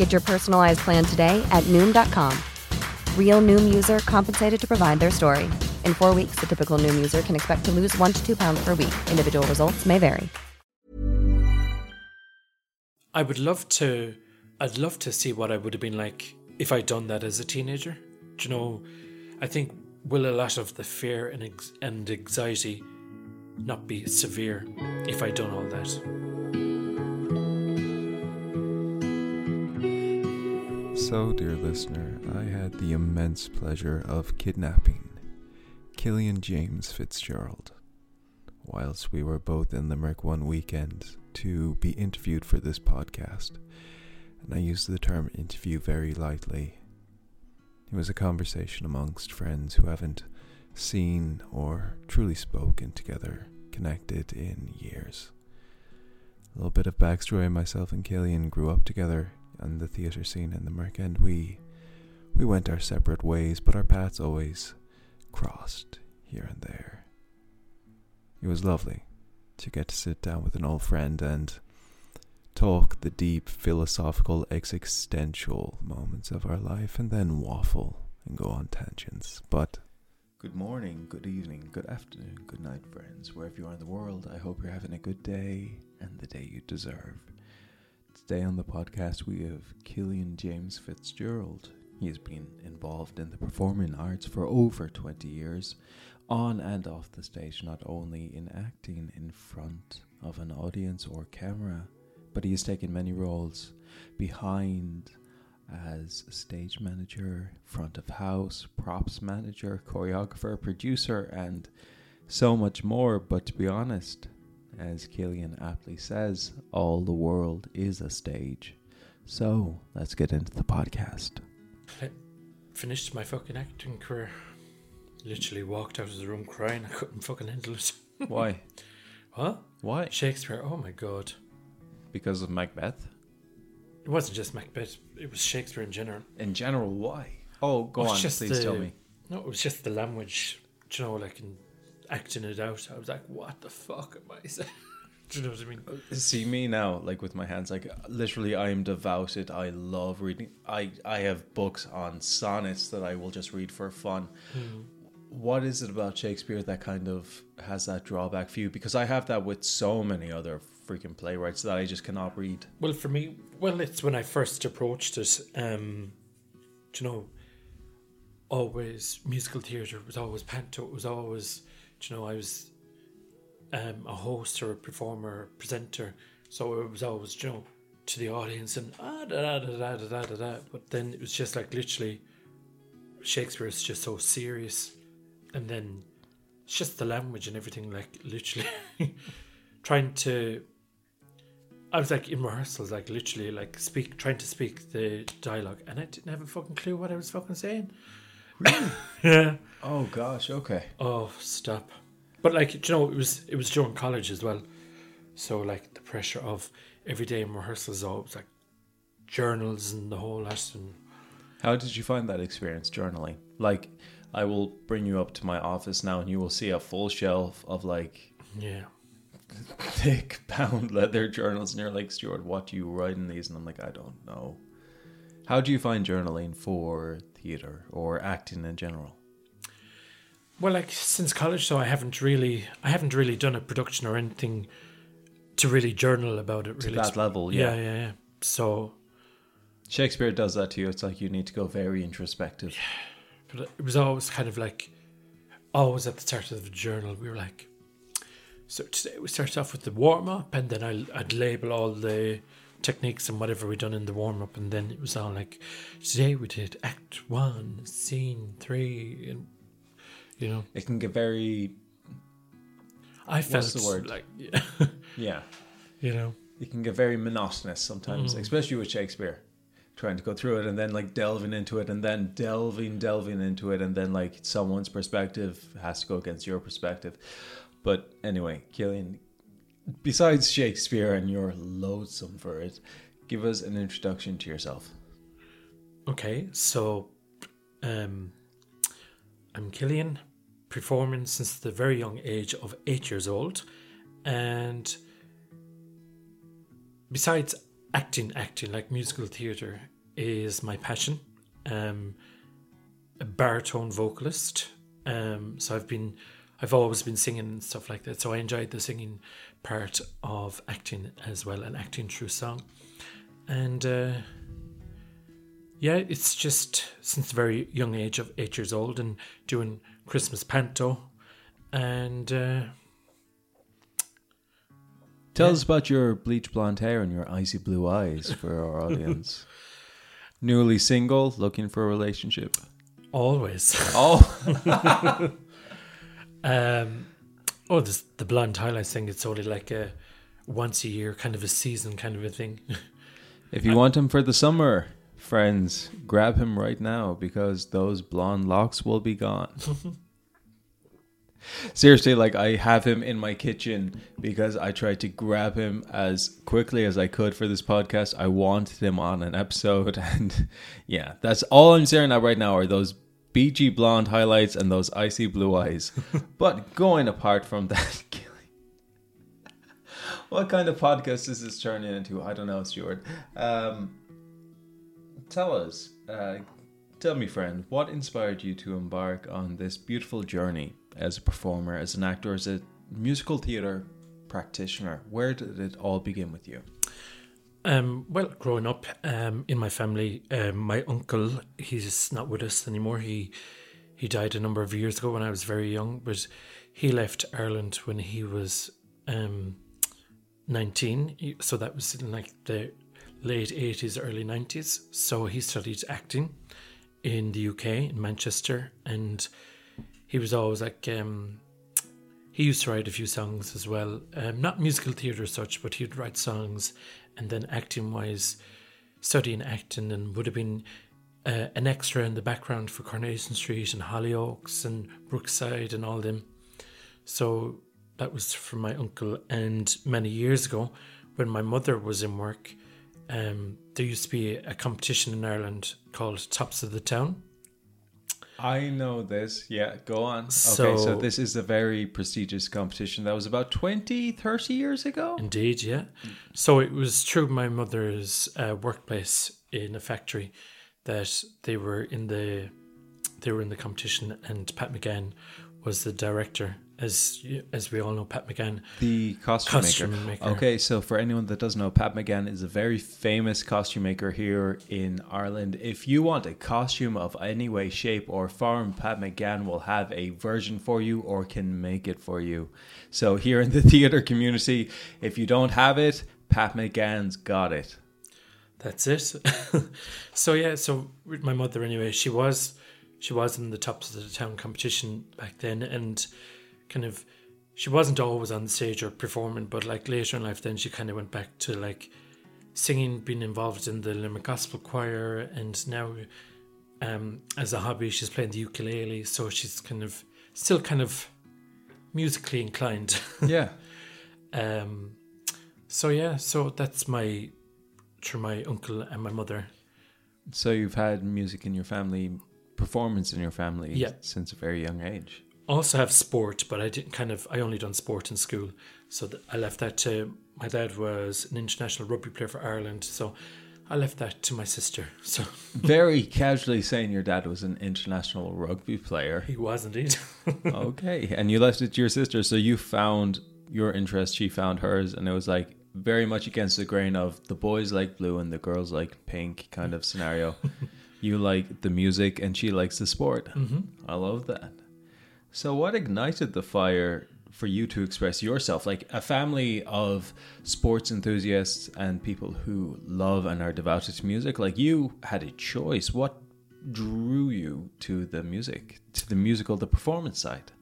Get your personalized plan today at Noom.com. Real Noom user compensated to provide their story. In four weeks, the typical Noom user can expect to lose one to two pounds per week. Individual results may vary. I would love to. I'd love to see what I would have been like if I'd done that as a teenager. Do you know? I think will a lot of the fear and ex- and anxiety not be severe if I'd done all that. So, dear listener, I had the immense pleasure of kidnapping Killian James Fitzgerald whilst we were both in Limerick one weekend to be interviewed for this podcast. And I use the term interview very lightly. It was a conversation amongst friends who haven't seen or truly spoken together, connected in years. A little bit of backstory myself and Killian grew up together on the theatre scene in Limerick, and we we went our separate ways, but our paths always crossed here and there. It was lovely to get to sit down with an old friend and talk the deep philosophical existential moments of our life and then waffle and go on tangents. But good morning, good evening, good afternoon, good night, friends, wherever you are in the world. I hope you're having a good day and the day you deserve. Today on the podcast, we have Killian James Fitzgerald. He has been involved in the performing arts for over 20 years, on and off the stage, not only in acting in front of an audience or camera, but he has taken many roles behind as stage manager, front of house, props manager, choreographer, producer, and so much more. But to be honest, as Killian aptly says, all the world is a stage. So let's get into the podcast. I finished my fucking acting career. Literally walked out of the room crying. I couldn't fucking handle it. Why? what? Why? Shakespeare. Oh my god. Because of Macbeth? It wasn't just Macbeth. It was Shakespeare in general. In general, why? Oh, go on, just please the- tell me. No, it was just the language. Do you know, like in acting it out. I was like, what the fuck am I saying? Do you know what I mean? See me now, like with my hands, like literally, I am devoted. I love reading. I I have books on sonnets that I will just read for fun. What is it about Shakespeare that kind of has that drawback for you? Because I have that with so many other freaking playwrights that I just cannot read. Well, for me, well, it's when I first approached it. Um, do you know, always musical theatre was always panto. It was always, you know, I was um, a host or a performer, or presenter. So it was always, you know, to the audience and ah da da da da da da da. But then it was just like literally, Shakespeare is just so serious, and then it's just the language and everything. Like literally, trying to I was like in rehearsals, like literally, like speak, trying to speak the dialogue, and I didn't have a fucking clue what I was fucking saying. yeah. Oh gosh, okay. Oh, stop. But like, you know, it was it was during college as well, so like the pressure of every day in rehearsals, always like journals and the whole lot, and How did you find that experience journaling? Like, I will bring you up to my office now, and you will see a full shelf of like Yeah. thick bound leather journals, and you're like, Stuart, what do you write in these? And I'm like, I don't know. How do you find journaling for theater or acting in general? Well, like since college, so I haven't really, I haven't really done a production or anything to really journal about it. Really, that level, yeah, yeah. yeah, yeah. So, Shakespeare does that to you. It's like you need to go very introspective. but it was always kind of like, always at the start of the journal, we were like, so today we started off with the warm up, and then I, I'd label all the techniques and whatever we done in the warm up, and then it was all like, today we did Act One, Scene Three, and you know, It can get very, I felt the word? like, yeah, yeah, you know. it can get very monotonous sometimes, Mm. especially with Shakespeare. Trying to go through it and then like delving into it and then delving, delving into it, and then like someone's perspective has to go against your perspective. But anyway, Killian, besides Shakespeare and you're loathsome for it, give us an introduction to yourself. Okay, so um, I'm Killian, performing since the very young age of eight years old, and besides acting, acting like musical theatre is my passion. Um, a baritone vocalist, um, so I've been, I've always been singing and stuff like that. So I enjoyed the singing part of acting as well, and acting through song, and. Uh, yeah, it's just since a very young age of eight years old and doing Christmas panto, and uh, Tell Yeah. us about your bleach blonde hair and your icy blue eyes for our audience. Newly single, looking for a relationship. always. Oh, Um, oh, this, the blonde highlights thing. It's only like a once a year kind of a season kind of a thing. if you want him for the summer, friends, grab him right now because those blonde locks will be gone. Seriously, like I have him in my kitchen because I tried to grab him as quickly as I could for this podcast. I wanted him on an episode, and yeah, that's all I'm staring at right now are those beachy blonde highlights and those icy blue eyes. but going apart from that, what kind of podcast is this turning into? I don't know, Stuart. Um, tell us, uh, tell me, friend, what inspired you to embark on this beautiful journey as a performer, as an actor, as a musical theater practitioner? Where did it all begin with you? Um, well, growing up um, in my family, um, my uncle he's not with us anymore. He he died a number of years ago when I was very young, but he left Ireland when he was um, nineteen. So that was in like the late eighties, early nineties. So he studied acting in the UK in Manchester, and he was always like um, he used to write a few songs as well. Um, not musical theatre as such, but he'd write songs and then acting wise, studying acting and would have been uh, an extra in the background for Coronation Street and Hollyoaks and Brookside and all them. So that was from my uncle. And many years ago, when my mother was in work, um, there used to be a competition in Ireland called Tops of the Town. I know this. Yeah, go on. okay, So- so this is a very prestigious competition that was about 20, 30 years ago. Indeed, yeah. So it was through my mother's uh, workplace in a factory that they were in the they were in the competition, and Pat McGann was the director. As as we all know, Pat McGann. The costume, Costume maker. maker. Okay, so for anyone that doesn't know, Pat McGann is a very famous costume maker here in Ireland. If you want a costume of any way, shape, or form, Pat McGann will have a version for you or can make it for you. So here in the theatre community, if you don't have it, Pat McGann's got it. That's it. so yeah, so with my mother anyway, she was she was in the tops of the town competition back then, and kind of she wasn't always on the stage or performing, but like later in life, then she kind of went back to like singing, being involved in the Limerick Gospel Choir, and now um, as a hobby, she's playing the ukulele. So she's kind of still kind of musically inclined. Yeah. um, so yeah, so that's my through my uncle and my mother. So you've had music in your family, performance in your family Yeah. since a very young age. Also have sport, but I didn't kind of. I only done sport in school, so th- I left that to my dad was an international rugby player for Ireland, so I left that to my sister. So Very casually saying your dad was an international rugby player. he was indeed. Okay, and you left it to your sister, so you found your interest, she found hers, and it was like very much against the grain of the boys like blue and the girls like pink kind of scenario. you like the music, and she likes the sport. Mm-hmm. I love that. So, what ignited the fire for you to express yourself? Like a family of sports enthusiasts and people who love and are devoted to music, like you had a choice. What drew you to the music, to the musical, the performance side?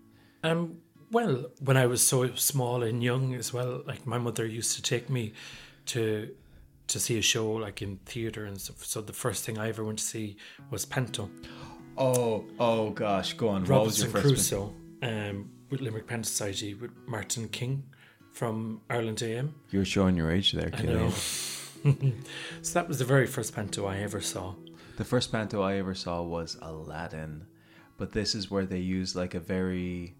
Um, well, when I was so small and young as well, like my mother used to take me to to see a show like in theatre and stuff. So the first thing I ever went to see was Panto, Oh, oh gosh, go on. What was your Robinson first? Crusoe, um, with Limerick Panto Society with Martin King from Ireland AM. You're showing your age there. Killian. so that was the very first Panto I ever saw. The first panto I ever saw was Aladdin, but this is where they use like a very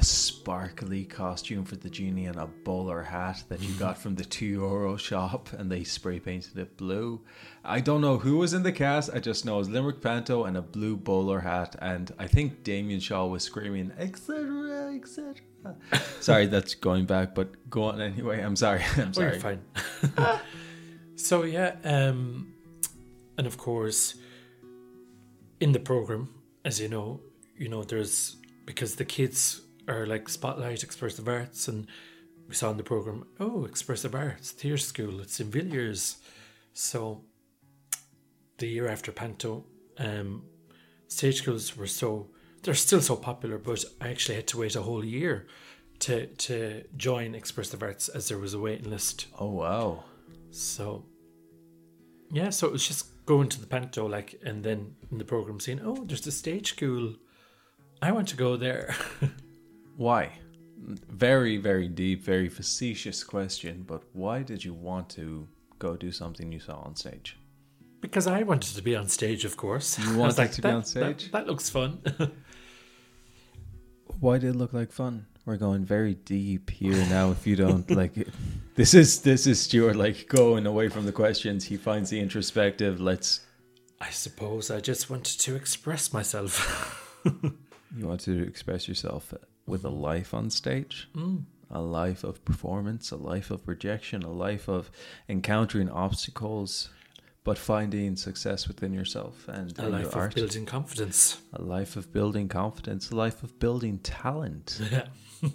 sparkly costume for the genie and a bowler hat that you got from the two euro shop, and they spray painted it blue. I don't know who was in the cast. I just know it was Limerick Panto and a blue bowler hat, and I think Damien Shaw was screaming etc. etc. sorry, that's going back, but go on anyway. I'm sorry. I'm Oh, sorry. you're fine. so yeah, um, and of course, in the program, as you know, you know there's because the kids are like Spotlight, Expressive Arts, and we saw in the program, oh, Expressive Arts Theatre School, it's in Villiers. So the year after Panto, um, stage schools were so they're still so popular, but I actually had to wait a whole year to to join Expressive Arts as there was a waiting list. Oh wow. So yeah, so it was just going to the panto like and then in the program saying, Oh, there's a stage school. I want to go there. Why? Very, very deep, very facetious question, but why did you want to go do something you saw on stage? because I wanted to be on stage, of course. You I was wanted to be "That- on stage?" That, looks fun. Why did it look like fun? We're going very deep here now. If you don't like it, this is this is Stuart like going away from the questions. He finds the introspective. Let's. I suppose I just wanted to express myself. You want to express yourself with a life on stage, Mm. a life of performance, a life of rejection, a life of encountering obstacles, but finding success within yourself and a life of art. building confidence. a life of building confidence, a life of building talent Yeah.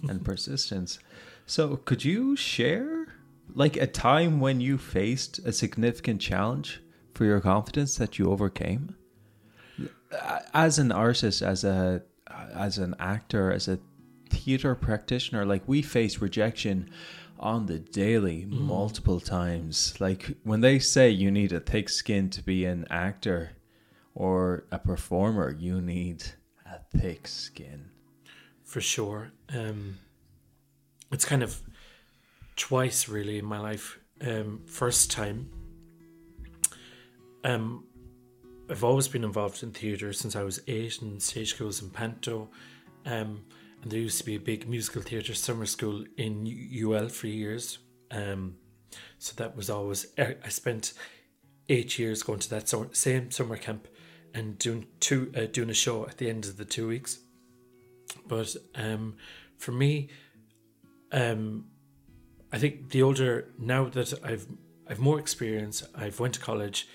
and persistence. So, could you share like a time when you faced a significant challenge for your confidence that you overcame? As an artist, as a as an actor, as a theater practitioner, like we face rejection on the daily multiple times. Like when they say you need a thick skin to be an actor or a performer, you need a thick skin. for sure. Um, it's kind of twice really in my life. Um, first time, um, I've always been involved in theatre since I was eight in stage schools in Panto. Um, there used to be a big musical theatre summer school in UL for years. Um, so that was always, I I spent eight years going to that same summer camp and doing two, uh, doing a show at the end of the two weeks. But um, for me, um, I think the older now that I've I've more experience, I've went to college,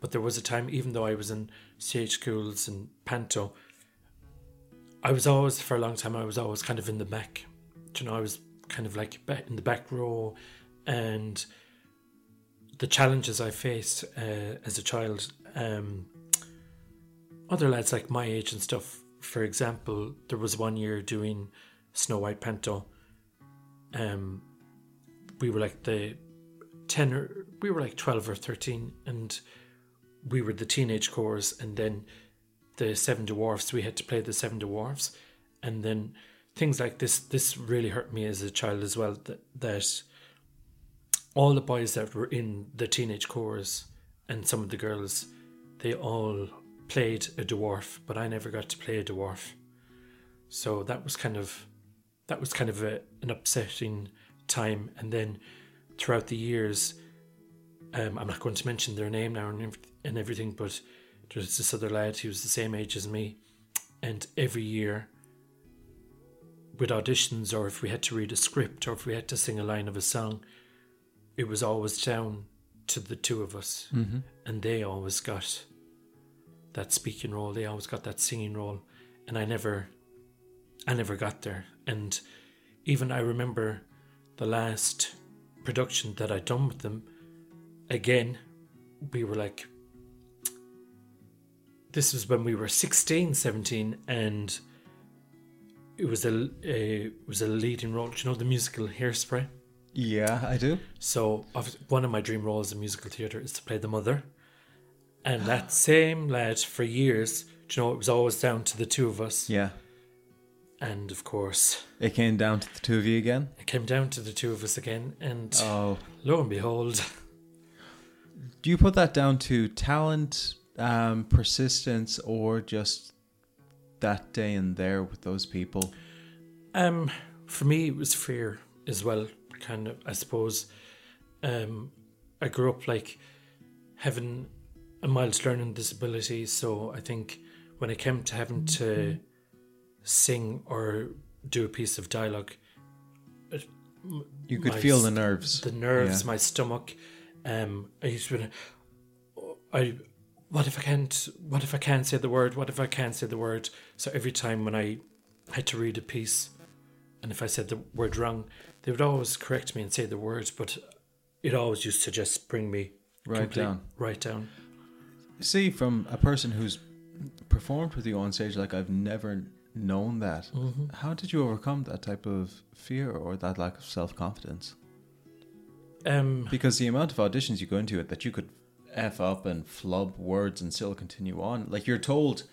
but there was a time even though I was in stage schools and panto, I was always for a long time I was always kind of in the back. You know, I was kind of like in the back row, and the challenges I faced uh, as a child. Um, other lads like my age and stuff. For example, there was one year doing Snow White Panto. Um, we were like the ten or we were like twelve or thirteen, and we were the teenage chorus, and then the Seven Dwarfs. We had to play the Seven Dwarfs, and then things like this. This really hurt me as a child as well. That that all the boys that were in the teenage chorus and some of the girls, they all played a dwarf, but I never got to play a dwarf. So that was kind of that was kind of a, an upsetting time. And then throughout the years, um, I'm not going to mention their name now and, and everything, but there's this other lad who was the same age as me, and every year with auditions or if we had to read a script or if we had to sing a line of a song, it was always down to the two of us. Mm-hmm. And they always got that speaking role, they always got that singing role. And I never I never got there. And even I remember the last production that I'd done with them, again, we were like this was when we were 16, 17 and it was a, a it was a leading role. Do you know the musical Hairspray? Yeah, I do. So one of my dream roles in musical theatre is to play the mother. And that same lad for years, do you know, it was always down to the two of us. Yeah. And of course, It came down to the two of you again. it came down to the two of us again. And Oh. lo and behold, Do you put that down to talent, um, persistence, or just that day and there with those people? Um, for me, it was fear as well. Kind of, I suppose. Um, I grew up like having a mild learning disability, so I think when it came to having to sing or do a piece of dialogue, You could my feel the nerves. the nerves, Yeah. my stomach. Um, I used to, be, I, what if I can't? What if I can't say the word? What if I can't say the word? So every time when I had to read a piece, and if I said the word wrong, they would always correct me and say the words, but it always used to just bring me Right down. right down. See, from a person who's performed with you on stage, like I've never known that. Mm-hmm. How did you overcome that type of fear or that lack of self confidence? Um, Because the amount of auditions you go into it that you could f up and flub words and still continue on. Like you're told,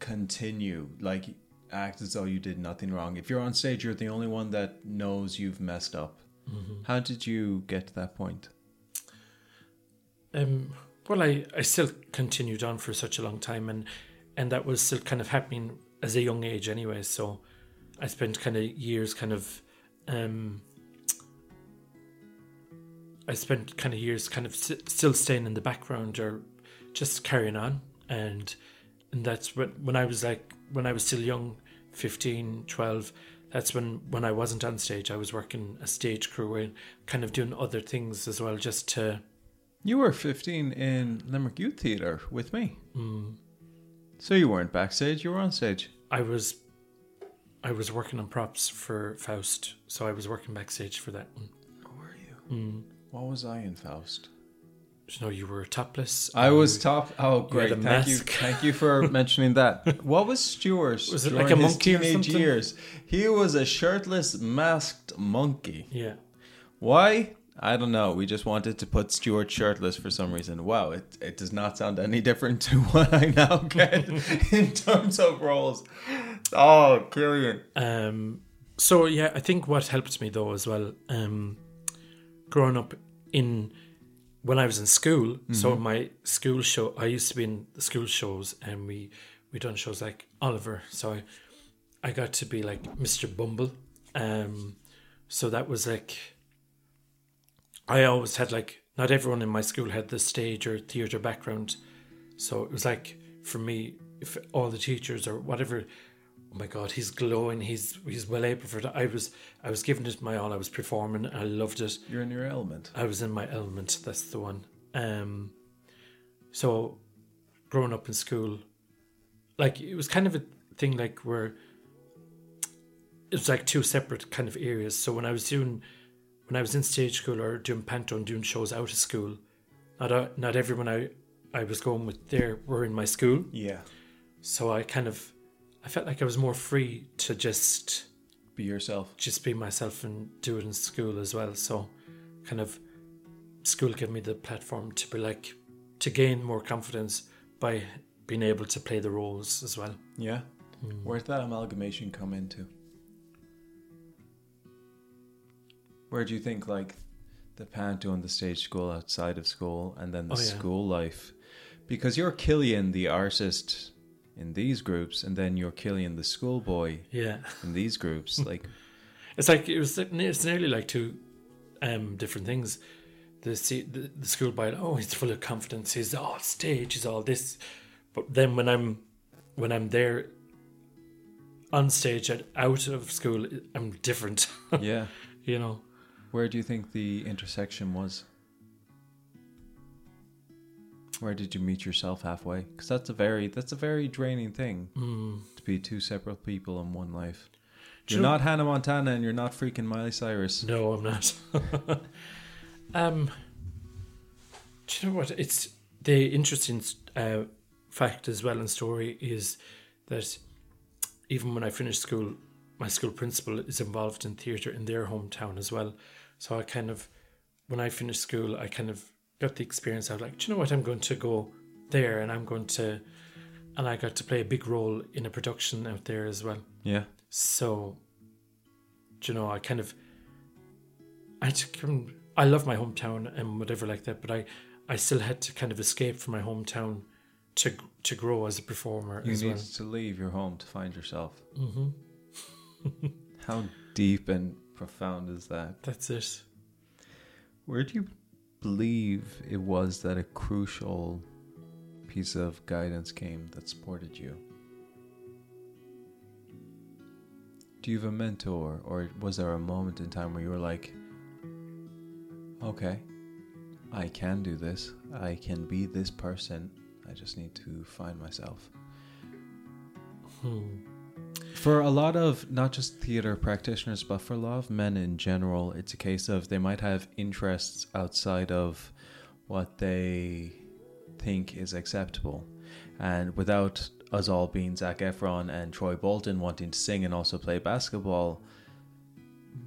continue. Like act as though you did nothing wrong. If you're on stage, you're the only one that knows you've messed up. How did you get to that point? Um, well, I, I still continued on for such a long time, and and that was still kind of happening as a young age, anyway. So I spent kind of years, kind of, um, I spent kind of years, kind of s- still staying in the background or just carrying on, and and that's when when I was like when I was still young, 15, 12, That's when when I wasn't on stage, I was working a stage crew and kind of doing other things as well, just to You were 15 in Limerick Youth Theatre with me. Mm. So you weren't backstage, you were on stage. I was I was working on props for Faust, so I was working backstage for that one. Oh, were you? Mm. What was I in Faust? Know, you were topless. I was top. Oh, great! Thank you, thank you for mentioning that. What was Stuart? Was it like a his monkey teenage something? years? He was a shirtless, masked monkey. Yeah. Why? I don't know. We just wanted to put Stuart shirtless for some reason. Wow, it it does not sound any different to what I now get in terms of roles. Oh, Killian. Um, so yeah, I think what helped me though as well, um, growing up in when I was in school. So my school show, I used to be in the school shows, and we we done shows like Oliver. So I I got to be like Mr. Bumble. Um, so that was like I always had like not everyone in my school had the stage or theatre background, so it was like for me, if all the teachers or whatever, oh my god, he's glowing, he's he's well able for that. I was I was giving it my all. I was performing. I loved it. You're in your element. I was in my element. That's the one. Um, so growing up in school, like it was kind of a thing like where it was like two separate kind of areas. So when I was doing, when I was in stage school or doing panto and doing shows out of school, not a, not everyone I I was going with there were in my school. Yeah. So I kind of I felt like I was more free to just Be yourself. just be myself and do it in school as well. So, kind of, school gave me the platform to be like, to gain more confidence by being able to play the roles as well. Yeah. Mm. Where'd that amalgamation come into? Where do you think like the panto and the stage school outside of school, and then the Oh, yeah. school life, because you're Killian the artist in these groups, and then you're Killian the schoolboy Yeah. in these groups. like, It's like it was. It's nearly like two um, different things. The, the the school boy, oh, he's full of confidence. He's all stage. He's all this. But then when I'm when I'm there on stage and out of school, I'm different. yeah. you know. Where do you think the intersection was? Where did you meet yourself halfway? Because that's a very that's a very draining thing to be two separate people in one life. You're not Hannah Montana and you're not freaking Miley Cyrus. No, I'm not. um, do you know what? It's the interesting uh, fact as well and story is that even when I finished school, my school principal is involved in theatre in their hometown as well. So I kind of, when I finished school, I kind of got the experience of like, do you know what? I'm going to go there and I'm going to, and I got to play a big role in a production out there as well. Yeah. So, do you know, I kind of, I can, I love my hometown and whatever like that, but I, I still had to kind of escape from my hometown to to grow as a performer You as need well. to leave your home to find yourself. Mm-hmm. How deep and profound is that? That's it. Where do you believe it was that a crucial piece of guidance came that supported you? Do you have a mentor, or was there a moment in time where you were like, okay, I can do this, I can be this person, I just need to find myself? Hmm. For a lot of not just theater practitioners, but for a lot of men in general, it's a case of they might have interests outside of what they think is acceptable. And without us all being Zac Efron and Troy Bolton wanting to sing and also play basketball,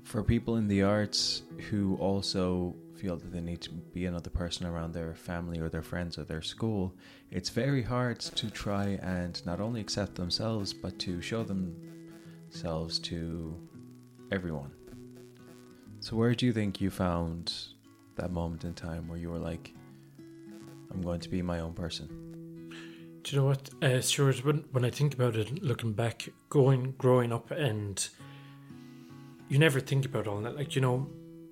for people in the arts who also feel that they need to be another person around their family or their friends or their school, it's very hard to try and not only accept themselves but to show themselves to everyone. So, where do you think you found that moment in time where you were like, I'm going to be my own person? Do you know what, uh, Stuart? When when I think about it, looking back, going growing up, and you never think about all that. Like you know,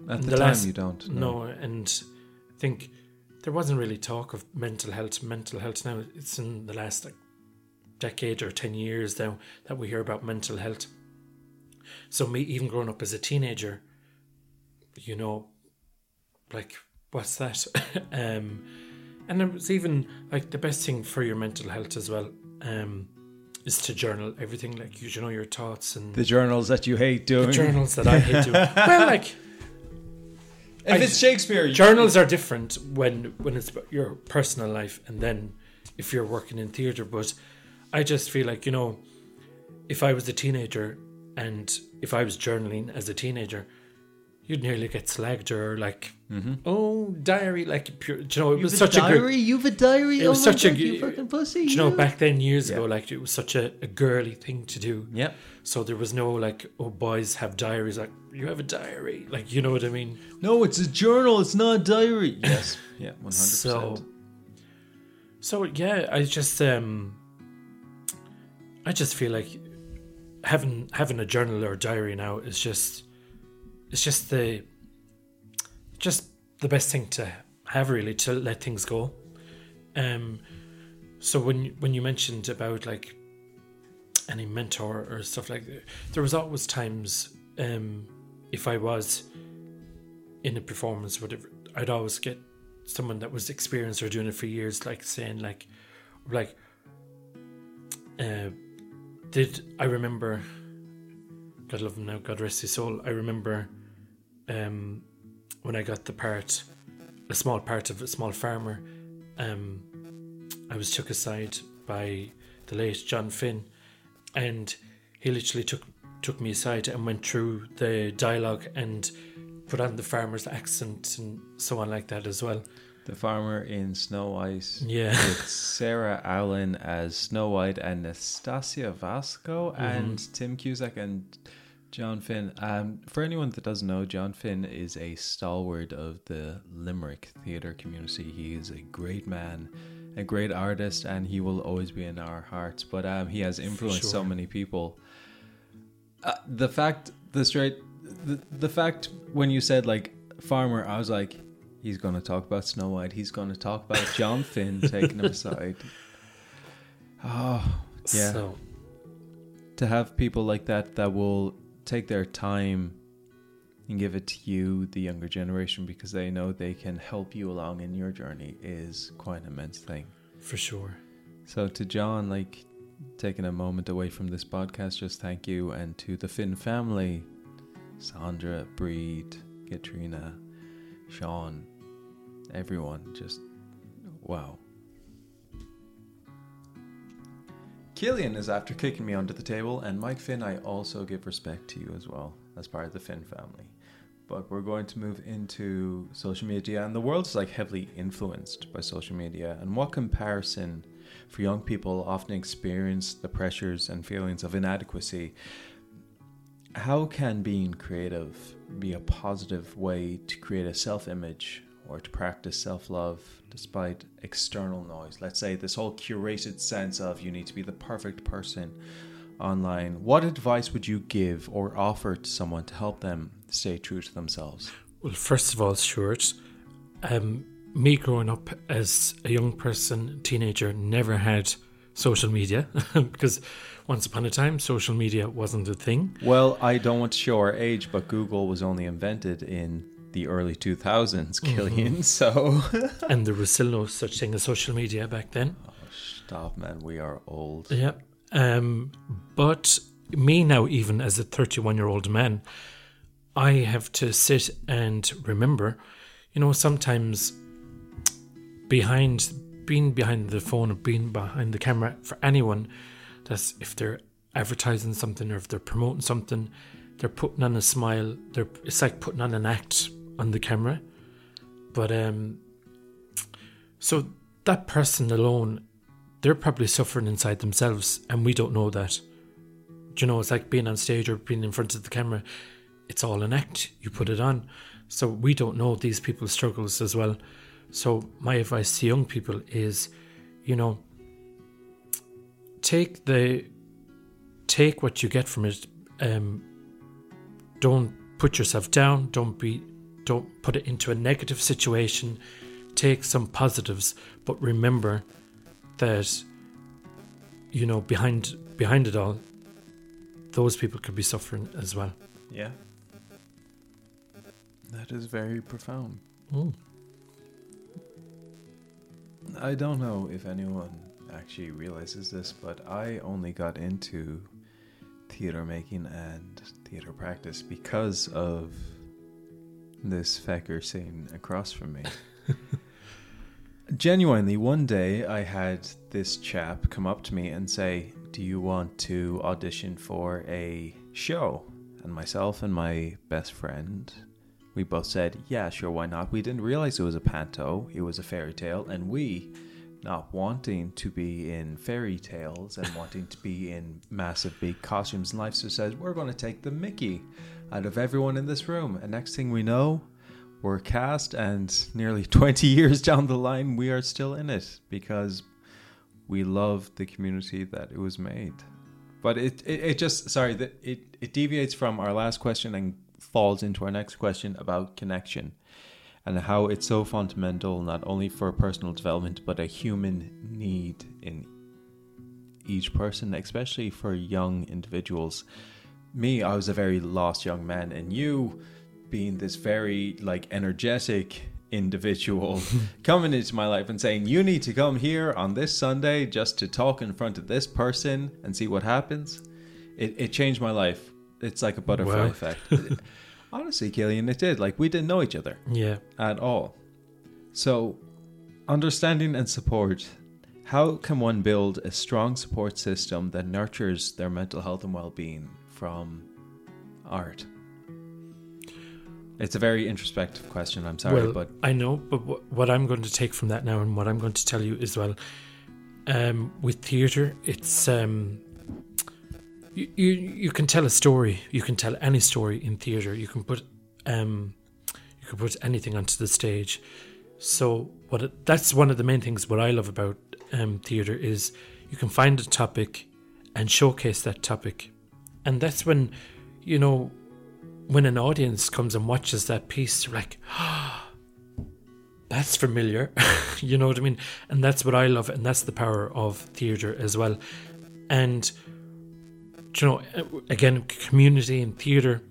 At in the, time, last- you don't. No, and I think there wasn't really talk of mental health. Mental health now it's in the last like decade or ten years now that we hear about mental health. So me, even growing up as a teenager, you know, like what's that? um, and it was even like the best thing for your mental health as well. Um, is to journal everything, like you, you know your thoughts and The journals that you hate doing. the journals that I hate doing. well, like If it's Shakespeare, you- journals are different when when it's about your personal life and then if you're working in theater but i just feel like you know if i was a teenager and if i was journaling as a teenager you'd nearly get slagged or like oh diary like pure do you know it was such a good You've a diary. it was oh my such a you fucking pussy. do you know back then years ago like it was such a, a girly thing to do Yeah. so there was no like oh boys have diaries like you have a diary like you know what i mean No, it's a journal. It's not a diary. Yes. Yeah. One hundred So, percent. so yeah, I just um, I just feel like having having a journal or diary now is just it's just the just the best thing to have really to let things go. Um, so when when you mentioned about like any mentor or stuff like that, there was always times um, if I was in a performance, whatever, I'd always get someone that was experienced or doing it for years, like saying like, like, uh, did I remember? God love him now. God rest his soul. I remember, um, when I got the part, a small part of a small farmer, um, I was took aside by the late John Finn, and he literally took took me aside and went through the dialogue and put on the farmer's accent and so on like that as well. The farmer in Snow White. Yeah. With Sarah Allen as Snow White and Nastasia Vasco Mm-hmm. and Tim Cusack and John Finn. Um, for anyone that doesn't know, John Finn is a stalwart of the Limerick theatre community. He is a great man, a great artist, and he will always be in our hearts. But um, he has influenced so many people. Uh, the fact, the straight, the, the fact when you said like farmer, I was like, he's going to talk about Snow White. He's going to talk about John Finn taking him aside. Oh, yeah So, to have people like that that will take their time and give it to you, the younger generation, because they know they can help you along in your journey is quite an immense thing. for sure. So to John, like taking a moment away from this podcast, just thank you, and to the Finn family, Sandra, Breed, Katrina, Sean, everyone, just wow. Killian is after kicking me under the table, and Mike Finn, I also give respect to you as well as part of the Finn family. But we're going to move into social media, and the world's like heavily influenced by social media. And what comparison for young people often experience the pressures and feelings of inadequacy? How can being creative be a positive way to create a self image or to practice self love despite external noise? Let's say this whole curated sense of you need to be the perfect person online. What advice would you give or offer to someone to help them stay true to themselves? Well, first of all, Stuart, um, me growing up as a young person, teenager, never had social media because once upon a time, social media wasn't a thing. Well, I don't want to show our age, but Google was only invented in the early 2000s, Killian. So. and there was still no such thing as social media back then. Oh, Stop, man. We are old. Yeah. Um, but me now, even as a 31 year old man, I have to sit and remember, you know, sometimes behind being behind the phone or being behind the camera for anyone, that's if they're advertising something or if they're promoting something, they're putting on a smile. They're it's like putting on an act on the camera. But um, so that person alone they're probably suffering inside themselves and we don't know that. Do you know, it's like being on stage or being in front of the camera. It's all an act. You put it on. So we don't know these people's struggles as well. So my advice to young people is, you know, take the take what you get from it. Um, don't put yourself down. Don't be don't put it into a negative situation. Take some positives, but remember that you know behind behind it all those people could be suffering as well Yeah. That is very profound. mm. I don't know if anyone actually realizes this, but I only got into theater making and theater practice because of this fecker sitting across from me. Genuinely, one day I had this chap come up to me and say, Do you want to audition for a show? And myself and my best friend, we both said, Yeah, sure, why not? We didn't realize it was a panto, it was a fairy tale, and we, not wanting to be in fairy tales and wanting to be in massive big costumes and life, so says, We're going to take the Mickey out of everyone in this room. And next thing we know, we're cast, and nearly 20 years down the line, we are still in it because we love the community that it was made. But it, it, it just, sorry, that it, it deviates from our last question and falls into our next question about connection and how it's so fundamental, not only for personal development, but a human need in each person, especially for young individuals. Me, I was a very lost young man, and you, being this very like energetic individual coming into my life and saying you need to come here on this sunday just to talk in front of this person and see what happens it, it changed my life. It's like a butterfly Wow. effect. Honestly killian it did. Like we didn't know each other yeah. at all. So understanding and support how can one build a strong support system that nurtures their mental health and well-being from art it's a very introspective question i'm sorry well but i know but wh- what i'm going to take from that now and what i'm going to tell you as well um, with theatre it's um, you, you you can tell a story. You can tell any story in theater. You can put um, you can put anything onto the stage. So what it, that's one of the main things. What I love about um, theater is you can find a topic and showcase that topic, and that's when you know when an audience comes and watches that piece, they're like, that's familiar. you know what I mean? And that's what I love, and that's the power of theatre as well. And, you know, again, community and theatre,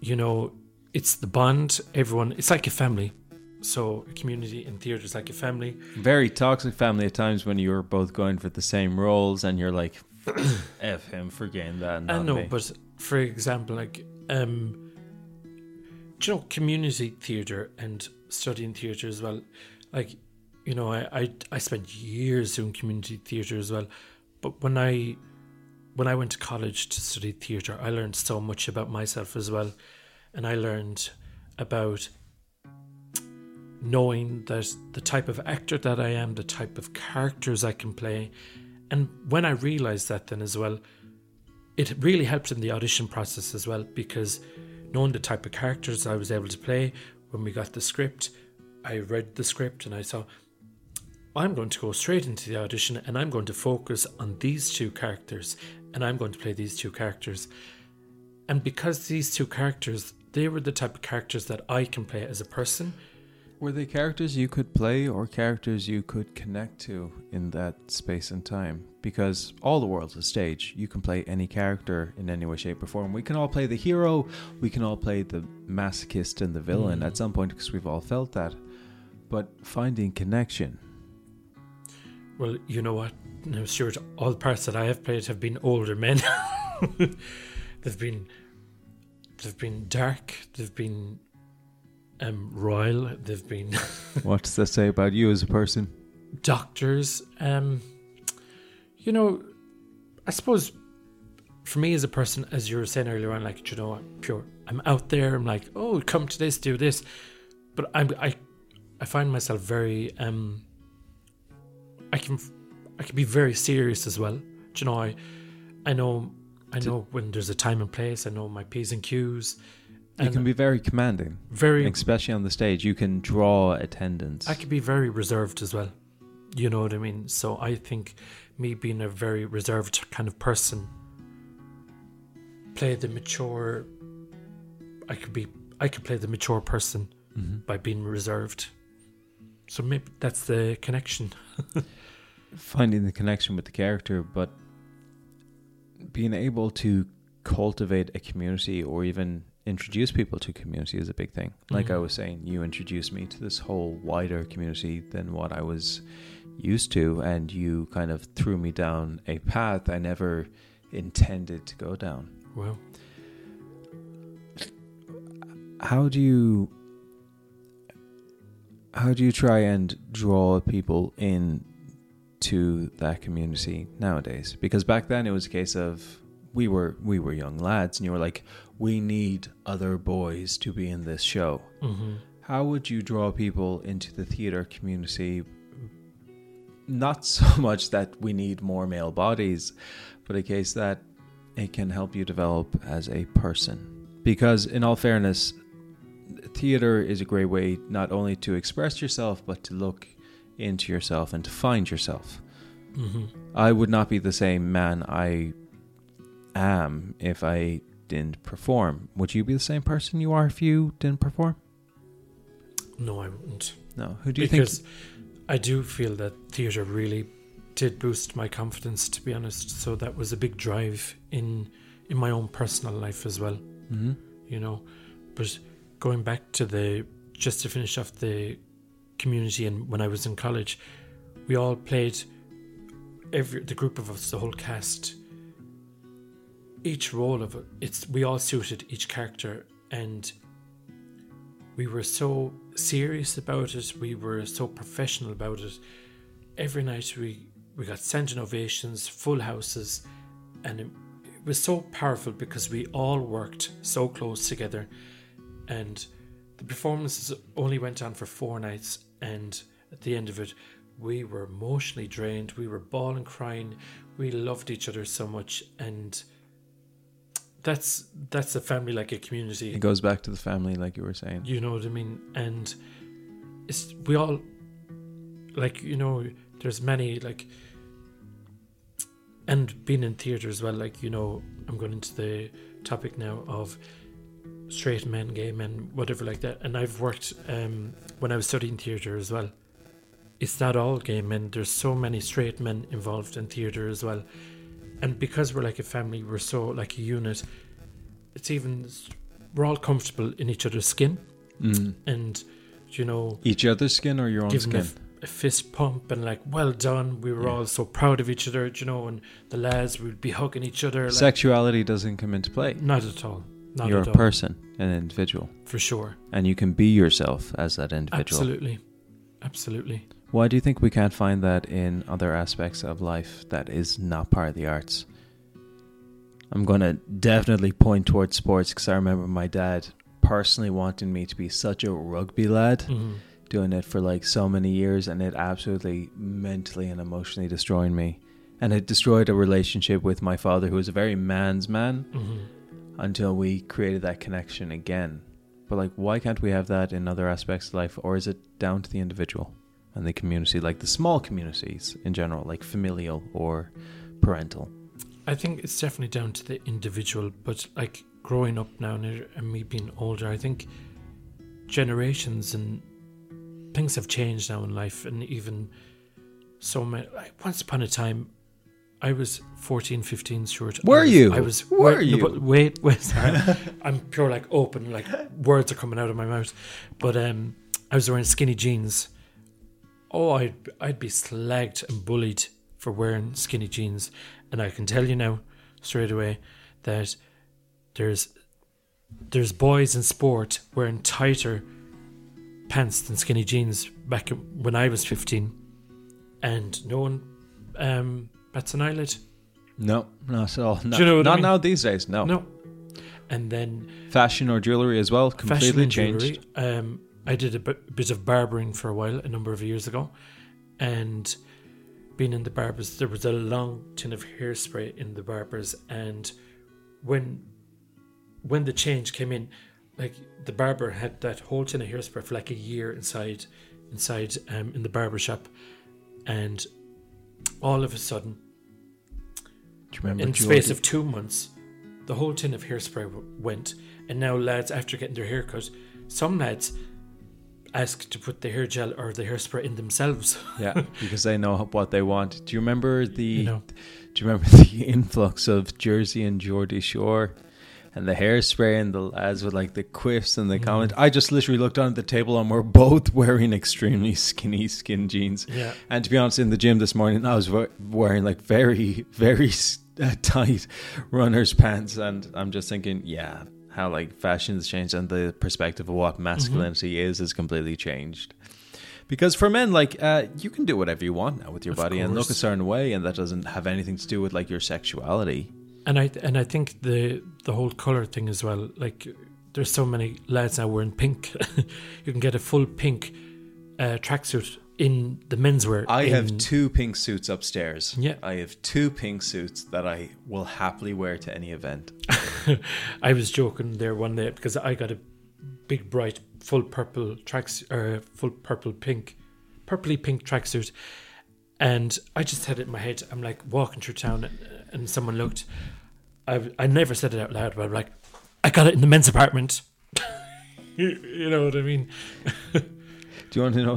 you know, it's the bond. Everyone, it's like a family. So, a community in theatre is like a family. Very toxic family at times when you're both going for the same roles and you're like, F him for getting that. I know, but for example, like, um, do you know, community theatre and studying theatre as well. Like, you know, I, I I spent years doing community theatre as well. But when I when I went to college to study theatre, I learned so much about myself as well. And I learned about knowing that the type of actor that I am, the type of characters I can play. And when I realized that then as well, it really helped in the audition process as well because knowing the type of characters I was able to play when we got the script, I read the script and I saw I'm going to go straight into the audition and I'm going to focus on these two characters and I'm going to play these two characters. And because these two characters, they were the type of characters that I can play as a person were they characters you could play or characters you could connect to in that space and time? Because all the world's a stage. You can play any character in any way, shape, or form. We can all play the hero, we can all play the masochist and the villain mm. at some point because we've all felt that. But finding connection. Well, you know what? No, Stuart, all the parts that I have played have been older men. they've been they've been dark, they've been um, royal. They've been. what does that say about you as a person? Doctors. Um, you know, I suppose for me as a person, as you were saying earlier on, like you know, I'm pure. I'm out there. I'm like, oh, come to this, do this, but I'm I, I find myself very um. I can, I can be very serious as well. Do you know, I, I know, I know when there's a time and place. I know my p's and q's. You can be very commanding, very especially on the stage. You can draw attendance. I can be very reserved as well. You know what I mean? So I think me being a very reserved kind of person, play the mature. I could be. I could play the mature person mm-hmm. by being reserved. So maybe that's the connection. Finding the connection with the character, but being able to cultivate a community or even introduce people to community is a big thing. Like mm-hmm. I was saying, you introduced me to this whole wider community than what I was used to, and you kind of threw me down a path I never intended to go down. Well, how do you how do you try and draw people in to that community nowadays? Because back then it was a case of we were we were young lads, and you were like, we need other boys to be in this show. Mm-hmm. How would you draw people into the theater community? Not so much that we need more male bodies, but a case that it can help you develop as a person. Because, in all fairness, theater is a great way not only to express yourself, but to look into yourself and to find yourself. Mm-hmm. I would not be the same man I am if I didn't perform. Would you be the same person you are if you didn't perform? No, I wouldn't. No. Who do you because think? I do feel that theatre really did boost my confidence, to be honest. So that was a big drive in in my own personal life as well. Mm-hmm. You know, but going back to the just to finish off the community and when I was in college, we all played every the group of us, the whole cast each role of it, it's we all suited each character, and we were so serious about it. We were so professional about it. Every night we we got standing ovations, full houses, and it, it was so powerful because we all worked so close together, and the performances only went on for four nights, and at the end of it, we were emotionally drained. We were bawling, crying. We loved each other so much, and that's that's a family like a community. It goes back to the family, like you were saying. You know what I mean? And it's we all like you know. There's many like, and being in theatre as well. Like you know, I'm going into the topic now of straight men, gay men, whatever like that. And I've worked um, when I was studying theatre as well. It's not all gay men. There's so many straight men involved in theatre as well. And because we're like a family, we're so like a unit. It's even we're all comfortable in each other's skin, Mm. and you know, Each other's skin or your own giving a, skin? f- a fist pump and like, well done. We were Yeah. all so proud of each other, you know, and the lads would be hugging each other. Like, Sexuality doesn't come into play. not at all. Not You're a all. person, an individual, for sure. and you can be yourself as that individual. Absolutely, absolutely. Why do you think we can't find that in other aspects of life that is not part of the arts? I'm going to definitely point towards sports because I remember my dad personally wanting me to be such a rugby lad, Mhm. doing it for like so many years, and it absolutely mentally and emotionally destroying me. And it destroyed a relationship with my father, who was a very man's man, Mhm. until we created that connection again. But like, why can't we have that in other aspects of life, or is it down to the individual and the community, like the small communities in general, like familial or parental? I think it's definitely down to the individual, but like growing up now and and me being older, I think generations and things have changed now in life, and even so many. Like once upon a time, I was 14, 15 short. I Were was- you? I was. Were wait, no, you? but wait, wait. Sorry. I'm pure like open, like words are coming out of my mouth. But um, I was wearing skinny jeans. Oh, I'd I'd be slagged and bullied for wearing skinny jeans, and I can tell you now, straight away, that there's there's boys in sport wearing tighter pants than skinny jeans back when I was 15, and no one um, bats an eyelid. No, not at all. Not, you know what I not mean? now these days. No. No. And then Fashion or jewelry as well, completely changed. jewelry. Um, I did a bit, of barbering for a while, a number of years ago, and being in the barbers, there was a long tin of hairspray in the barbers, and when when the change came in, like the barber had that whole tin of hairspray for like a year inside inside um, in the barber shop, and all of a sudden, Do you remember in Geordie? space of two months, the whole tin of hairspray w- went, and now lads, after getting their haircut, some lads ask to put the hair gel or the hairspray in themselves. yeah, because they know what they want. Do you remember the? You know. Do you remember the influx of Jersey and Geordie Shore? And the hairspray and the lads with like the quiffs and the Mm. comment. I just literally looked down at the table and we're both wearing extremely skinny skin jeans. Yeah. And to be honest, in the gym this morning, I was wearing like very, very uh, tight runner's pants. And I'm just thinking, yeah, how like fashion has changed and the perspective of what masculinity is has completely changed. Because for men, like uh, you can do whatever you want now with your Of body and look a certain way, and that doesn't have anything to do with like your sexuality. And I and I think the the whole color thing as well. Like, there's so many lads now wearing pink. you can get a full pink uh, tracksuit in the menswear. I have two pink suits upstairs. Yeah. I have two pink suits that I will happily wear to any event. I was joking there one day because I got a big bright full purple tracks or er, full purple pink, purpley pink tracksuit, and I just had it in my head. I'm like walking through town, and, and someone looked. I I never said it out loud, but I'm like, I got it in the men's apartment. you, you know what I mean? Do you want to know?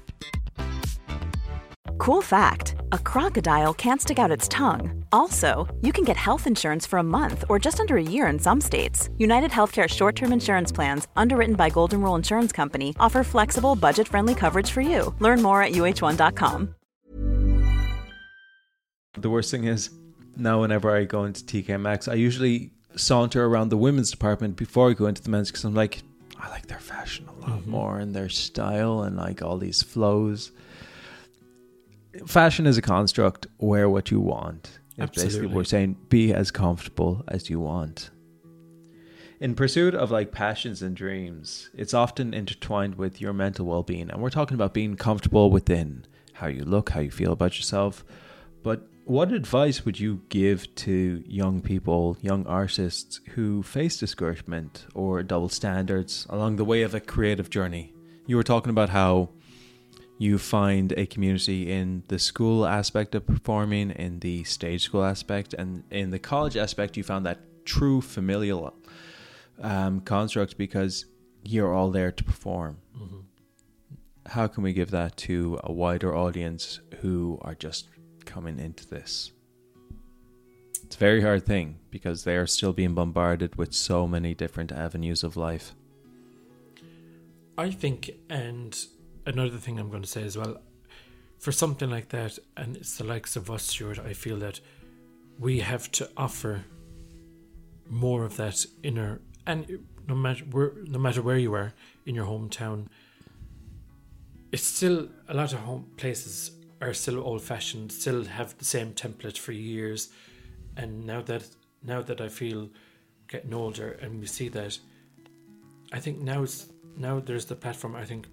Cool fact a crocodile can't stick out its tongue. Also, you can get health insurance for a month or just under a year in some states. United Healthcare short term insurance plans, underwritten by Golden Rule Insurance Company, offer flexible, budget friendly coverage for you. Learn more at uhone.com. The worst thing is now whenever I go into TK Maxx, I usually saunter around the women's department before I go into the men's because I'm like, I like their fashion a lot Mm-hmm. more and their style and like all these flows. Fashion is a construct. Wear what you want. It's basically Absolutely. we're saying. Be as comfortable as you want. In pursuit of like passions and dreams, it's often intertwined with your mental well being. And we're talking about being comfortable within how you look, how you feel about yourself. But what advice would you give to young people, young artists who face discouragement or double standards along the way of a creative journey? You were talking about how you find a community in the school aspect of performing, in the stage school aspect, and in the college aspect, you found that true familial um, construct because you're all there to perform. How can we give that to a wider audience who are just coming into this? It's a very hard thing because they are still being bombarded with so many different avenues of life. I think, and another thing I'm going to say as well, for something like that, and it's the likes of us, Stuart, I feel that we have to offer more of that inner, and no matter where, no matter where you are in your hometown, it's still a lot of home places are still old fashioned, still have the same template for years, and now that now that I feel getting older and we see that, I think now it's now there's the platform. I think,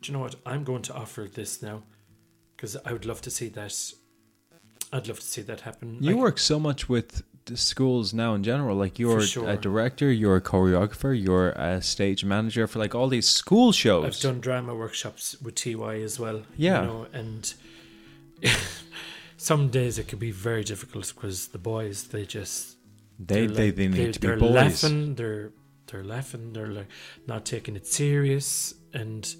do you know what? I'm going to offer this now because I would love to see that. I'd love to see that happen. You Like, work so much with the schools now in general. Like you're sure. a director, you're a choreographer, you're a stage manager for like all these school shows. I've done drama workshops with TY as well. Yeah. you know, and some days it could be very difficult because the boys they just they they, like- they need they're- to be they're boys. laughing. They're they're laughing. They're like not taking it serious and.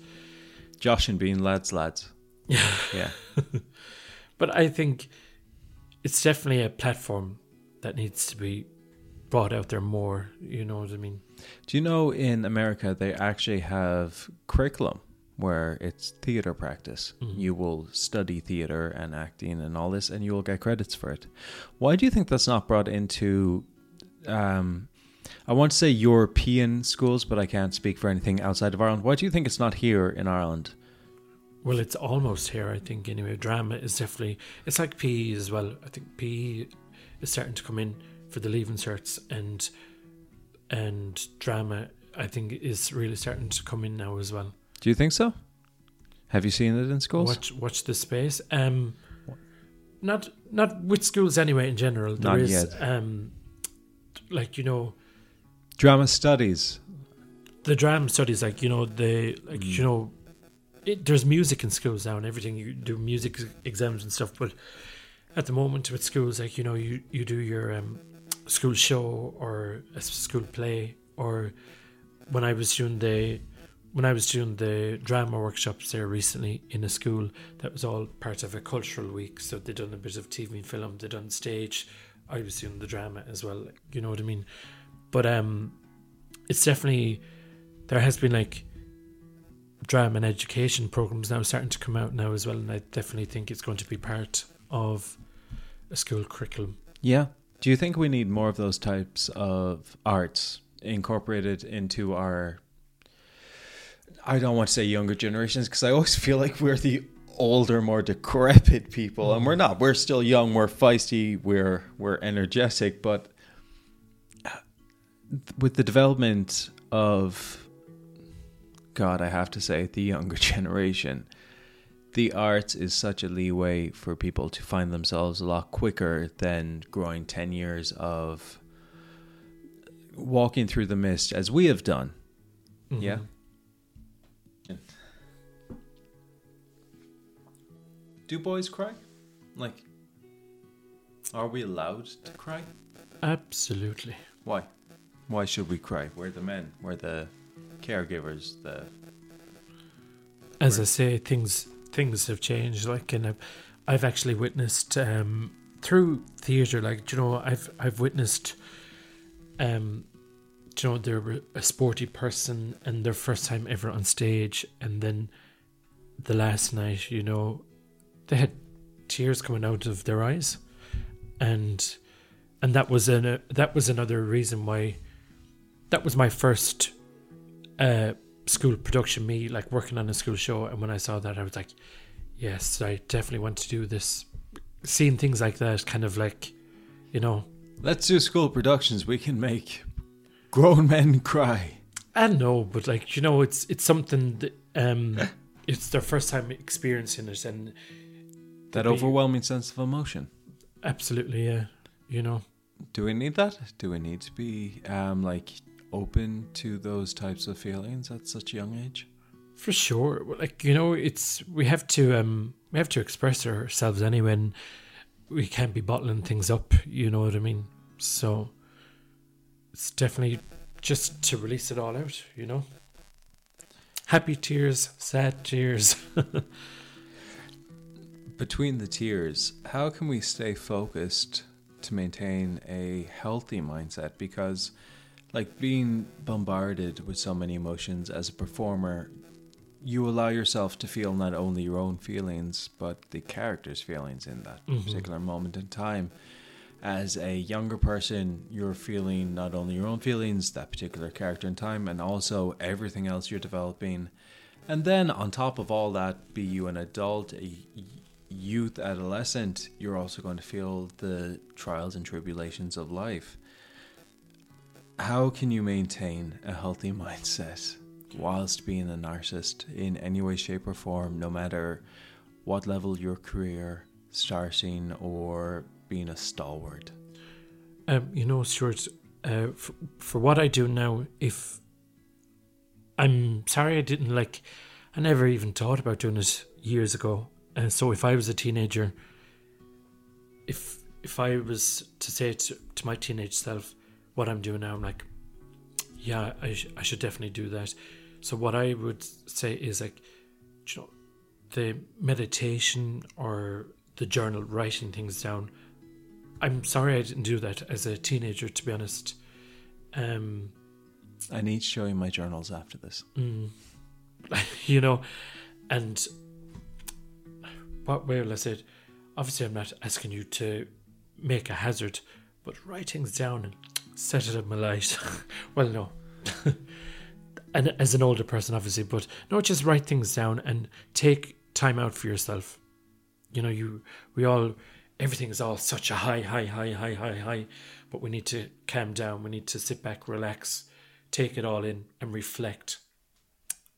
Josh and Bean lads, lads. Yeah. Yeah. But I think it's definitely a platform that needs to be brought out there more. You know what I mean? Do you know in America they actually have curriculum where it's theater practice. Mm-hmm. You will study theater and acting and all this, and you will get credits for it. Why do you think that's not brought into? Um, I want to say European schools, but I can't speak for anything outside of Ireland. Why do you think it's not here in Ireland? Well, it's almost here. I think anyway. Drama is definitely. It's like PE as well. I think PE is starting to come in for the leaving certs, and and drama I think is really starting to come in now as well. Do you think so? Have you seen it in schools? Watch watch the space. Um, not not with schools anyway. In general, there Not is um, like you know Drama studies. the drama studies like you know the like you know it, there's music in schools now and everything. You do music exams and stuff but at the moment with schools like you know you you do your um, school show or a school play or when I was doing the when I was doing the drama workshops there recently in a school that was all part of a cultural week. So they done a bit of TV and film they done stage. I was doing the drama as well you know what I mean but um it's definitely there has been like drama and education programs now starting to come out now as well and I definitely think it's going to be part of a school curriculum Yeah. Do you think we need more of those types of arts incorporated into our I don't want to say younger generations because I always feel like we're the older, more decrepit people and we're not. We're still young, we're feisty, we're we're energetic, but with the development of God, I have to say the younger generation, the arts is such a leeway for people to find themselves a lot quicker than growing 10 years of walking through the mist as we have done. Mm-hmm. Yeah. Do boys cry? Like, are we allowed to cry? absolutely Why? Why should we cry? We're the men. We're the caregivers. The as I say, things things have changed. Like, and I've, I've actually witnessed um, through theatre. Like, you know, I've I've witnessed, um, you know, they're a sporty person and their first time ever on stage, and then the last night, you know, they had tears coming out of their eyes, and and that was an uh, that was another reason why that was my first uh, school production. Me like working on a school show, and when I saw that, I was like, yes, I definitely want to do this. Seeing things like that, kind of like, you know, Let's do school productions. We can make grown men cry. I know, but like you know, it's it's something that um, it's their first time experiencing it, and That Be- overwhelming sense of emotion. absolutely, yeah, you know, Do we need that? Do we need to be um like open to those types of feelings at such a young age? for sure. Like you know, it's we have to um we have to express ourselves anyway, and we can't be bottling things up. You know what I mean? So it's definitely just to release it all out. You know, happy tears, sad tears. Between the tears, how can we stay focused to maintain a healthy mindset? Because, like, being bombarded with so many emotions as a performer, you allow yourself to feel not only your own feelings, but the character's feelings in that mm-hmm. particular moment in time. As a younger person, you're feeling not only your own feelings, that particular character in time, and also everything else you're developing. And then, on top of all that, be you an adult, a youth, adolescent, you're also going to feel the trials and tribulations of life. How can you maintain a healthy mindset whilst being a narcissist in any way, shape, or form, no matter what level your career starting or being a stalwart? Um, you know, Stuart, uh, for, for what I do now, if I'm sorry I didn't like, I never even thought about doing this years ago. And so if I was a teenager, if if I was to say to, to my teenage self what I'm doing now, I'm like, yeah, I, sh- I should definitely do that. So what I would say is like, you know, the meditation or the journal, writing things down. I'm sorry I didn't do that as a teenager, to be honest. Um, I need to show you my journals after this. you know, and what way will I say it? Obviously, I'm not asking you to make a hazard, but write things down and set it in my light. well, no. and as an older person, obviously, but no, just write things down and take time out for yourself. You know, you we all everything is all such a high, high, high, high, high, high, but we need to calm down. We need to sit back, relax, take it all in, and reflect.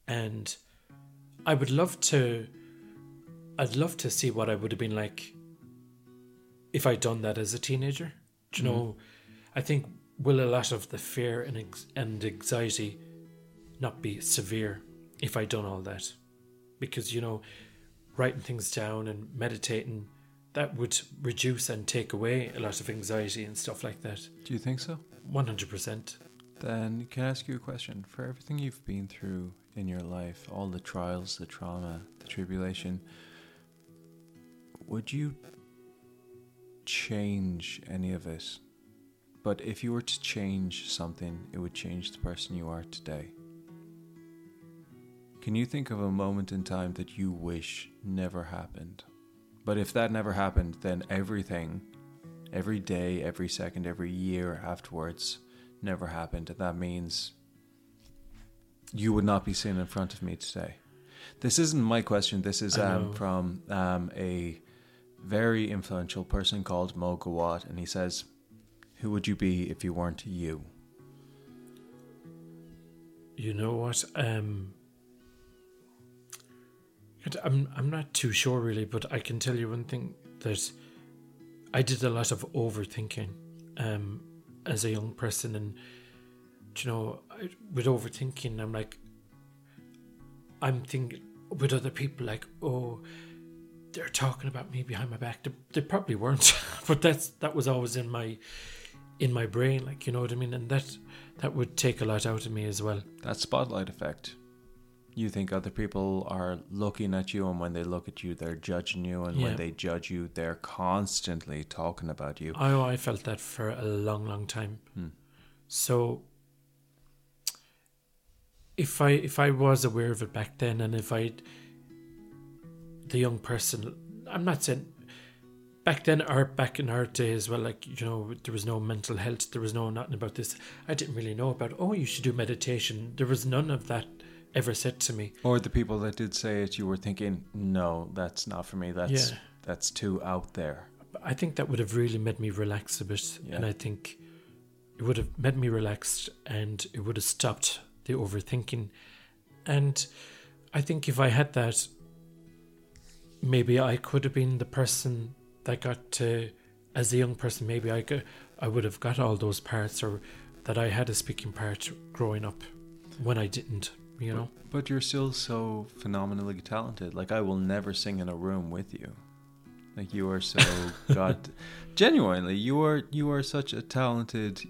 And I would love to. I'd love to see what I would have been like if I'd done that as a teenager. Do you mm-hmm. know? I think will a lot of the fear and ex- and anxiety not be severe if I'd done all that, because you know, writing things down and meditating that would reduce and take away a lot of anxiety and stuff like that. Do you think so? One hundred percent. Then can I ask you a question? For everything you've been through in your life, all the trials, the trauma, the tribulation, would you change any of it? But if you were to change something, it would change the person you are today. Can you think of a moment in time that you wish never happened? But if that never happened, then everything, every day, every second, every year afterwards, never happened. And that means you would not be sitting in front of me today. This isn't my question. This is um, from um, a very influential person called Mo Gawdat, and he says, "Who would you be if you weren't you?" You know what? Um, I'm I'm not too sure really, but I can tell you one thing that I did a lot of overthinking um, as a young person, and you know, I, with overthinking, I'm like, I'm thinking with other people like, oh, they're talking about me behind my back. They, they probably weren't, but that's that was always in my in my brain, like you know what I mean, and that that would take a lot out of me as well. That spotlight effect. You think other people are looking at you, and when they look at you, they're judging you, and Yeah. when they judge you, they're constantly talking about you. Oh, I felt that for a long, long time. Hmm. So, if I if I was aware of it back then, and if I, the young person, I'm not saying back then, our back in our day as well, like you know, there was no mental health. There was no nothing about this. I didn't really know about. Oh, you should do meditation. There was none of that ever said to me. Or the people that did say it, you were thinking, no, that's not for me. That's Yeah. that's too out there. I think that would have really made me relax a bit, and I think it would have made me relaxed, and it would have stopped the overthinking. And I think if I had that, maybe I could have been the person that got to, as a young person, maybe I could, I would have got all those parts, or that I had a speaking part growing up when I didn't. You know, But you're still so phenomenally talented. Like I will never sing in a room with you. Like you are so god genuinely, you are you are such a talented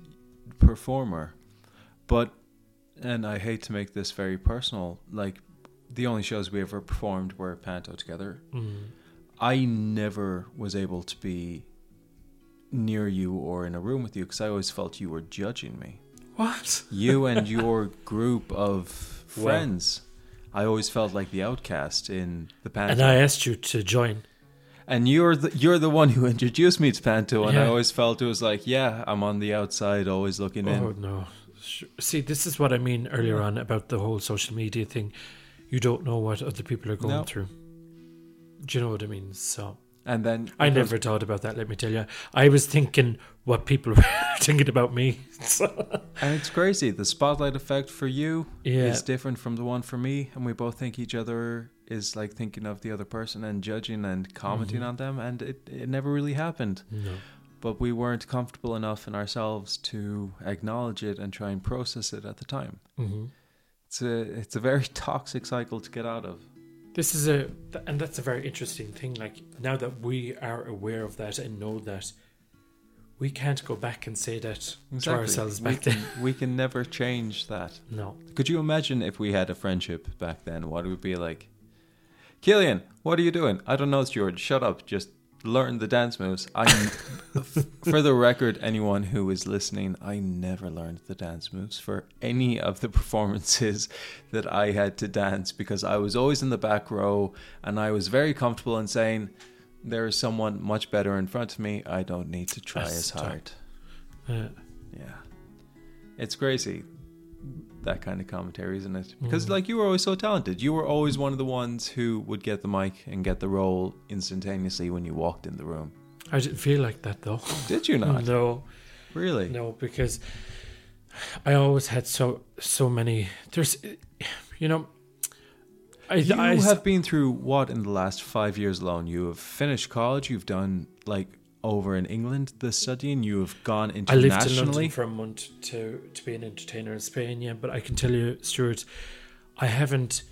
performer. But and I hate to make this very personal, like the only shows we ever performed were Panto together. Mm. I never was able to be near you or in a room with you because I always felt you were judging me what? you and your group of friends. I always felt like the outcast in the Panto. And I asked you to join. And you're the you're the one who introduced me to Panto, and I always felt it was like, yeah, I'm on the outside, always looking Oh in. Oh no! See, this is what I mean earlier on about the whole social media thing. You don't know what other people are going No. through. Do you know what I mean? So And then I never thought about that. Let me tell you, I was thinking what people were thinking about me. So, and it's crazy. The spotlight effect for you Yeah. is different from the one for me, and we both think each other is like thinking of the other person and judging and commenting Mhm. on them, and it it never really happened. no. but we weren't comfortable enough in ourselves to acknowledge it and try and process it at the time. hmm It's a it's a very toxic cycle to get out of. This is a, and that's a very interesting thing. Like now that we are aware of that and know that, we can't go back and say that to ourselves we can, then. we can never change that. No. Could you imagine if we had a friendship back then? What it would be like? Killian, what are you doing? I don't know, George. Shut up. Just learn the dance moves. I, for the record, anyone who is listening, I never learned the dance moves for any of the performances that I had to dance because I was always in the back row and I was very comfortable in saying, "There is someone much better in front of me. I don't need to try That's as hard." Yeah. It's crazy that kind of commentary, isn't it? Because Mm. like you were always so talented. You were always one of the ones who would get the mic and get the role instantaneously when you walked in the room. I didn't feel like that though. Did you not? No. Really? No, because I always had so so many. There's, you know, I, You I have been through what in the last five years alone? You have finished college. You've done like over in England the studying. You have gone internationally. I lived in. London for a month to to be an entertainer in Spain. Yeah, but I can tell you, Stuart, I haven't.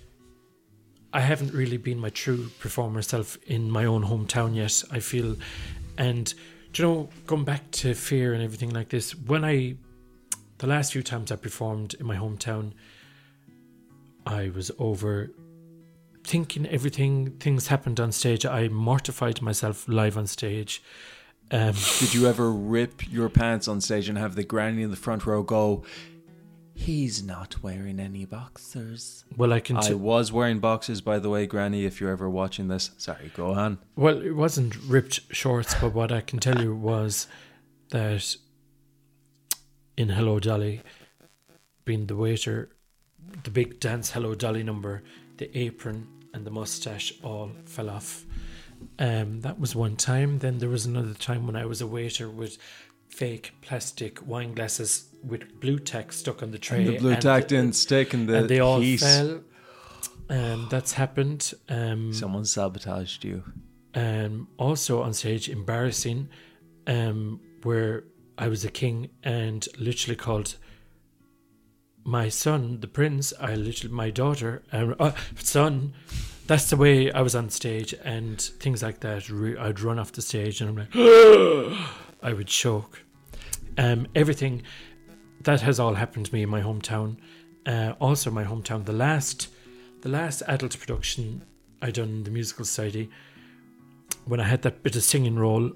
I haven't really been my true performer self in my own hometown yet. I feel, and do you know, going back to fear and everything like this, when I, the last few times I performed in my hometown, I was over thinking everything things happened on stage. I mortified myself live on stage. Um, Did you ever rip your pants on stage and have the granny in the front row go? He's not wearing any boxers. well, I can. I T- was wearing boxers, by the way, Granny. If you're ever watching this, sorry, go on. Well, it wasn't ripped shorts, but what I can tell you was that in Hello Dolly, being the waiter, the big dance Hello Dolly number, the apron and the mustache all fell off. Um, that was one time. Then there was another time when I was a waiter with fake plastic wine glasses with blue tack stuck on the tray. the blue and- tack didn't stick, and the and they all heat. fell. Um, that's happened. Um, Someone sabotaged you. um, also on stage, embarrassing, um, where I was a king and literally called my son, the prince, I literally, my daughter, um, uh, son. That's the way I was on stage and things like that. I'd run off the stage and I'm like, I would choke. Um, everything that has all happened to me in my hometown. Uh, also, my hometown. The last, the last adult production I done the musical society when I had that bit of singing role,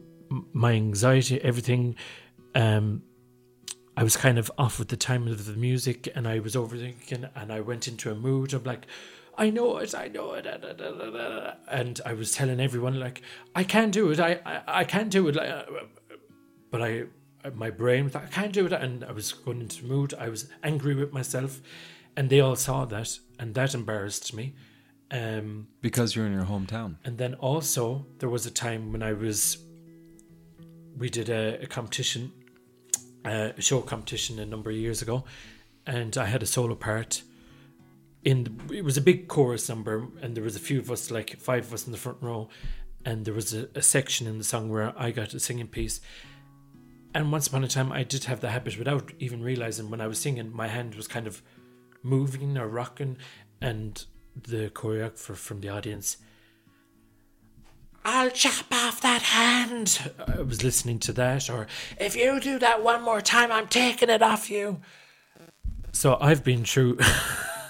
my anxiety, everything, um, I was kind of off with the time of the music and I was overthinking and I went into a mood of like, I know it, I know it. da, da, da, da, da." And I was telling everyone, like, I can't do it, I, I, I can't do it. uh, But I, my brain was like, I can't do it. And I was going into the mood. I was angry with myself. And they all saw that. And that embarrassed me. Um, Because you're in your hometown. and then also, there was a time when I was, we did a, a competition, uh, a show competition a number of years ago, and I had a solo part. In the, it was a big chorus number, and there was a few of us, like five of us in the front row, and there was a, a section in the song where I got a singing piece. And once upon a time, I did have the habit, without even realizing, when I was singing, my hand was kind of moving or rocking, and the choreographer from the audience I'll chop off that hand. I was listening to that, or if you do that one more time, I'm taking it off you. So I've been through,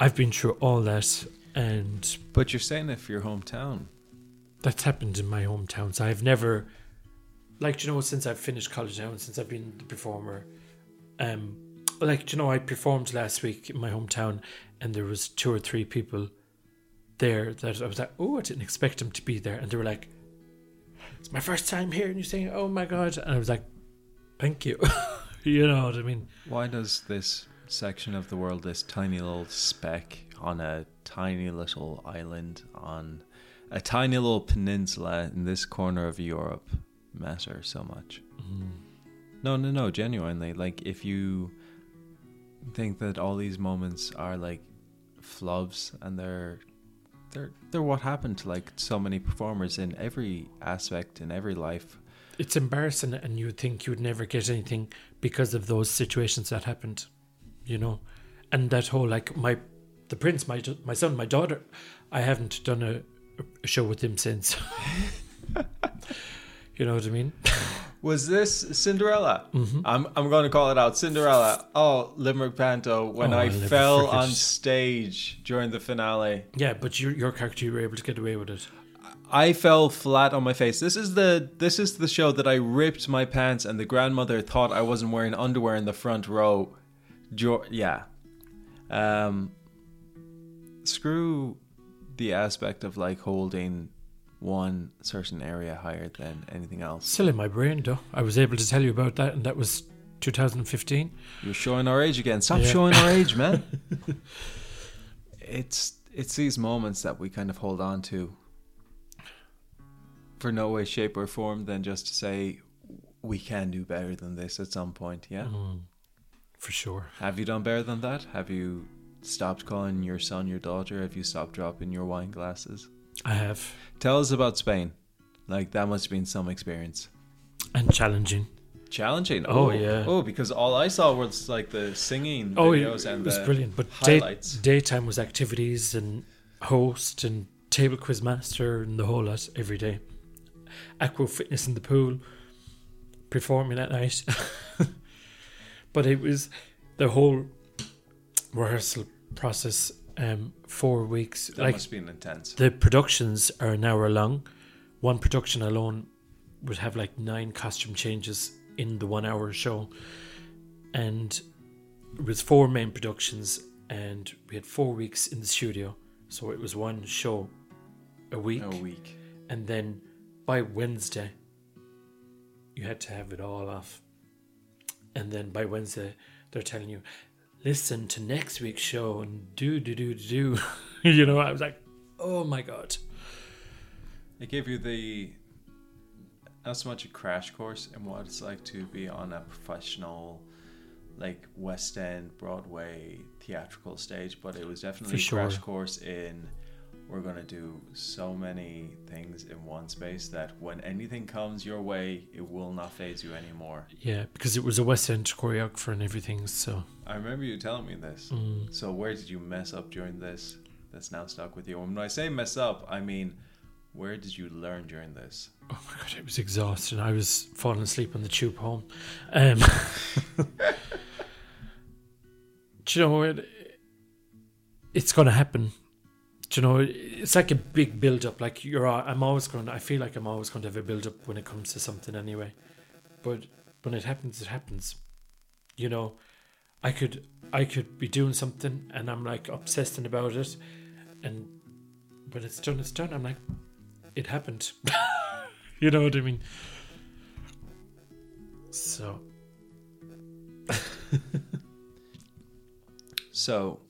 I've been through all that, and But you're saying if your hometown. that's happened in my hometown. So I've never, like you know, since I've finished college now, and since I've been the performer, um, like you know, I performed last week in my hometown, and there was two or three people there that I was like, oh, I didn't expect them to be there, and they were like, it's my first time here, and you're saying, oh my god, and I was like, thank you, you know what I mean? Why does this section of the world, this tiny little speck on a tiny little island on a tiny little peninsula in this corner of Europe matter so much? Mm-hmm. No, no, no, genuinely. Like, if you think that all these moments are like flubs and they're they're they're what happened to like so many performers in every aspect in every life. It's embarrassing, and you would think you would never get anything because of those situations that happened, you know, and that whole like my, the prince, my my son, my daughter, I haven't done a, a show with him since. you know what I mean? Was this Cinderella? Mm-hmm. I'm I'm going to call it out. Cinderella. Oh, Limerick Panto. When Oh, I I'll fell on stage during the finale, Yeah, but your your character, you were able to get away with it. I fell flat on my face. This is the this is the show that I ripped my pants, and the grandmother thought I wasn't wearing underwear in the front row. Jo- yeah. Um. Screw the aspect of like holding one certain area higher than anything else. Still in my brain, though. I was able to tell you about that, and that was 2015. You're showing our age again. Stop Yeah. showing our age, man. it's it's these moments that we kind of hold on to for no way, shape, or form than just to say we can do better than this at some point. Yeah. Mm-hmm. For sure. Have you done better than that? Have you stopped calling your son your daughter? Have you stopped dropping your wine glasses? I have. Tell us about Spain. Like that must have been some experience. And challenging. Challenging. Oh, oh yeah. Oh, because all I saw was like the singing Oh, it, videos and it was the brilliant. But day, daytime was activities and host and table quiz master and the whole lot every day. Aqua fitness in the pool, performing at night. but it was the whole rehearsal process. Um, four weeks. that like must have been intense. the productions are an hour long. One production alone would have like nine costume changes in the one hour show. And it was four main productions, and we had four weeks in the studio. So it was one show a week. A week. And then by Wednesday, you had to have it all off. And then by Wednesday, they're telling you, listen to next week's show and do, do, do, do, do. you know, I was like, oh my God. It gave you the not so much a crash course in what it's like to be on a professional like West End Broadway theatrical stage, but it was definitely For a sure. crash course in we're gonna do so many things in one space that when anything comes your way, it will not phase you anymore. Yeah, because it was a West End choreographer and everything. So I remember you telling me this. Mm. So where did you mess up during this? That's now stuck with you. And when I say mess up, I mean where did you learn during this? Oh my god, it was exhausting. I was falling asleep on the tube home. Um, do you know it? It's going to happen. You know? It's like a big build up. Like you're, I'm always going. I feel like I'm always going to have a build up when it comes to something anyway. But when it happens, it happens. You know, I could I could be doing something and I'm like obsessing about it, and when it's done, it's done. I'm like, it happened. you know what I mean? So So,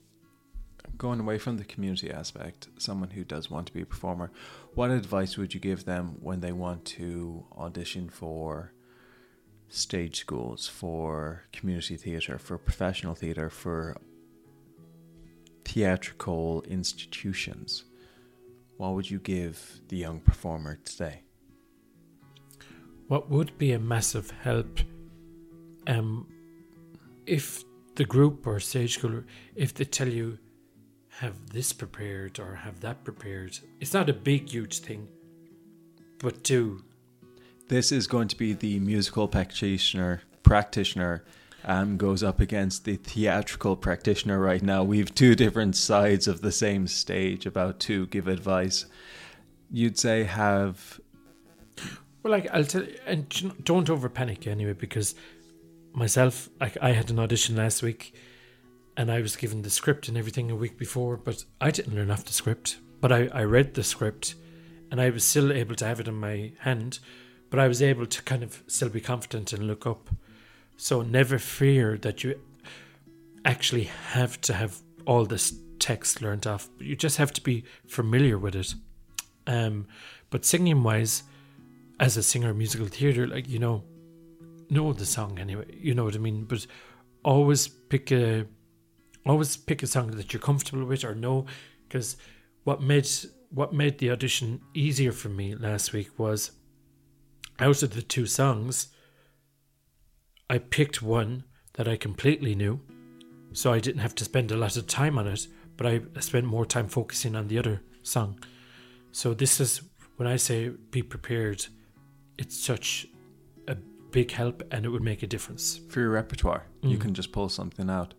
going away from the community aspect, someone who does want to be a performer, what advice would you give them when they want to audition for stage schools, for community theatre, for professional theatre, for theatrical institutions? What would you give the young performer today? what would be a massive help um if the group or stage school if they tell you have this prepared or have that prepared it's not a big huge thing but do This is going to be the musical practitioner practitioner um, goes up against the theatrical practitioner right now. We've two different sides of the same stage about to give advice. You'd say have well like i'll tell you and don't over panic anyway because myself like i had an audition last week and i was given the script and everything a week before but i didn't learn off the script but i, I read the script and i was still able to have it in my hand but i was able to kind of still be confident and look up so never fear that you actually have to have all this text learned off you just have to be familiar with it um but singing wise as a singer musical theatre, like you know, know the song anyway. You know what I mean. But always pick a, always pick a song that you're comfortable with or know, because what made what made the audition easier for me last week was, out of the two songs, I picked one that I completely knew, so I didn't have to spend a lot of time on it. But I spent more time focusing on the other song. So this is when I say be prepared it's such a big help and it would make a difference. for your repertoire. You mm. can just pull something out.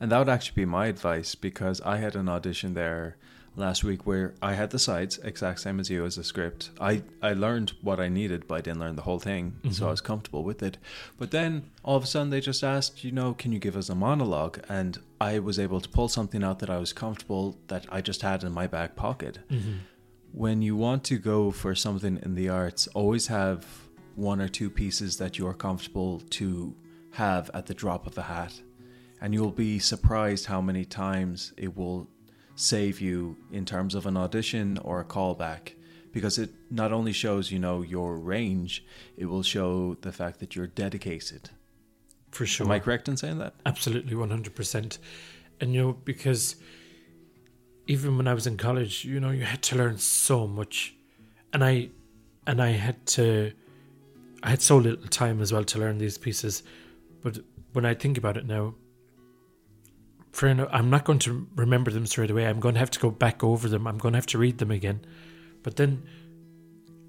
And that would actually be my advice because I had an audition there last week where I had the sides, exact same as you as a script. I, I learned what I needed, but I didn't learn the whole thing. So mm-hmm. I was comfortable with it. But then all of a sudden they just asked, you know, can you give us a monologue? And I was able to pull something out that I was comfortable that I just had in my back pocket. Mm-hmm. When you want to go for something in the arts, always have one or two pieces that you are comfortable to have at the drop of a hat. And you'll be surprised how many times it will save you in terms of an audition or a callback because it not only shows you know your range it will show the fact that you're dedicated For sure. am i correct in saying that Absolutely, one hundred percent. And you know, because even when I was in college, you know, you had to learn so much, and I, and I had to, I had so little time as well to learn these pieces. But when I think about it now, for I'm not going to remember them straight away. I'm going to have to go back over them. I'm going to have to read them again. But then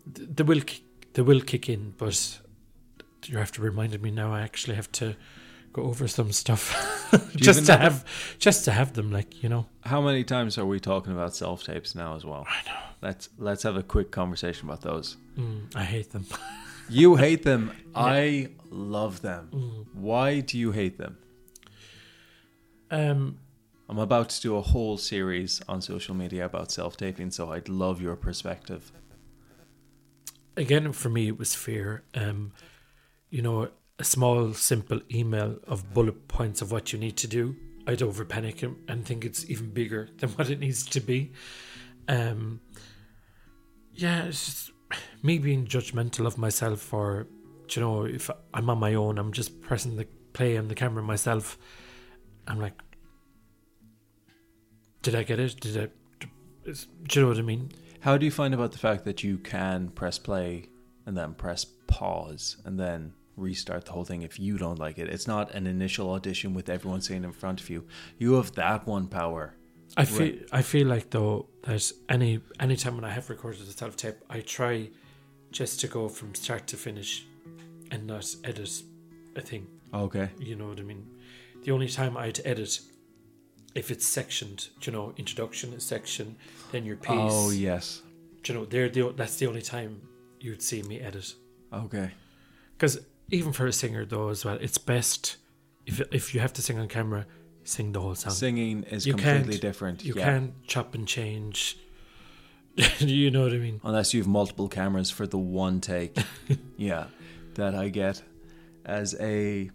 they will they will kick in. But you have to remind me now. I actually have to go over some stuff just to have- have just to have them. Like you know, how many times are we talking about self tapes now as well i know let's let's have a quick conversation about those mm, I hate them. you hate them i love them why do you hate them Um, i'm about to do a whole series on social media about self taping so i'd love your perspective. Again for me it was fear. Um you know a small simple email of bullet points of what you need to do i'd over panic and think it's even bigger than what it needs to be. Um yeah it's just me being judgmental of myself or you know if i'm on my own i'm just pressing the play on the camera myself i'm like did i get it did i do you know what i mean How do you find about the fact that you can press play and then press pause and then restart the whole thing if you don't like it? It's not an initial audition with everyone sitting in front of you. You have that one power. I feel I feel like though that any any time when I have recorded a self tape, I try just to go from start to finish and not edit a thing. Okay. You know what I mean? The only time I'd edit if it's sectioned, you know, introduction is section, then your piece. Oh yes. you know, they're the that's the only time you'd see me edit. Okay. Because even for a singer though as well, it's best if if you have to sing on camera, sing the whole song. Singing is You completely different. You yeah. can't chop and change. you know what I mean? unless you have multiple cameras for the one take. yeah, that I get as a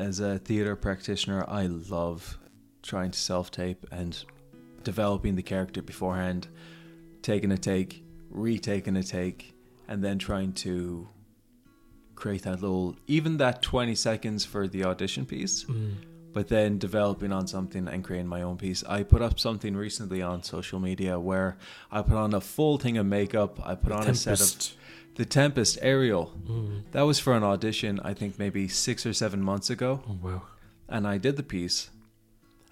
as a theater practitioner. I love trying to self tape and developing the character beforehand, taking a take, retaking a take, and then trying to create that little even that 20 seconds for the audition piece mm. but then developing on something and creating my own piece. I put up something recently on social media where I put on a full thing of makeup. I put on a set of Tempest. The Tempest Ariel. Mm. That was for an audition, I think maybe six or seven months ago, Oh wow. and I did the piece.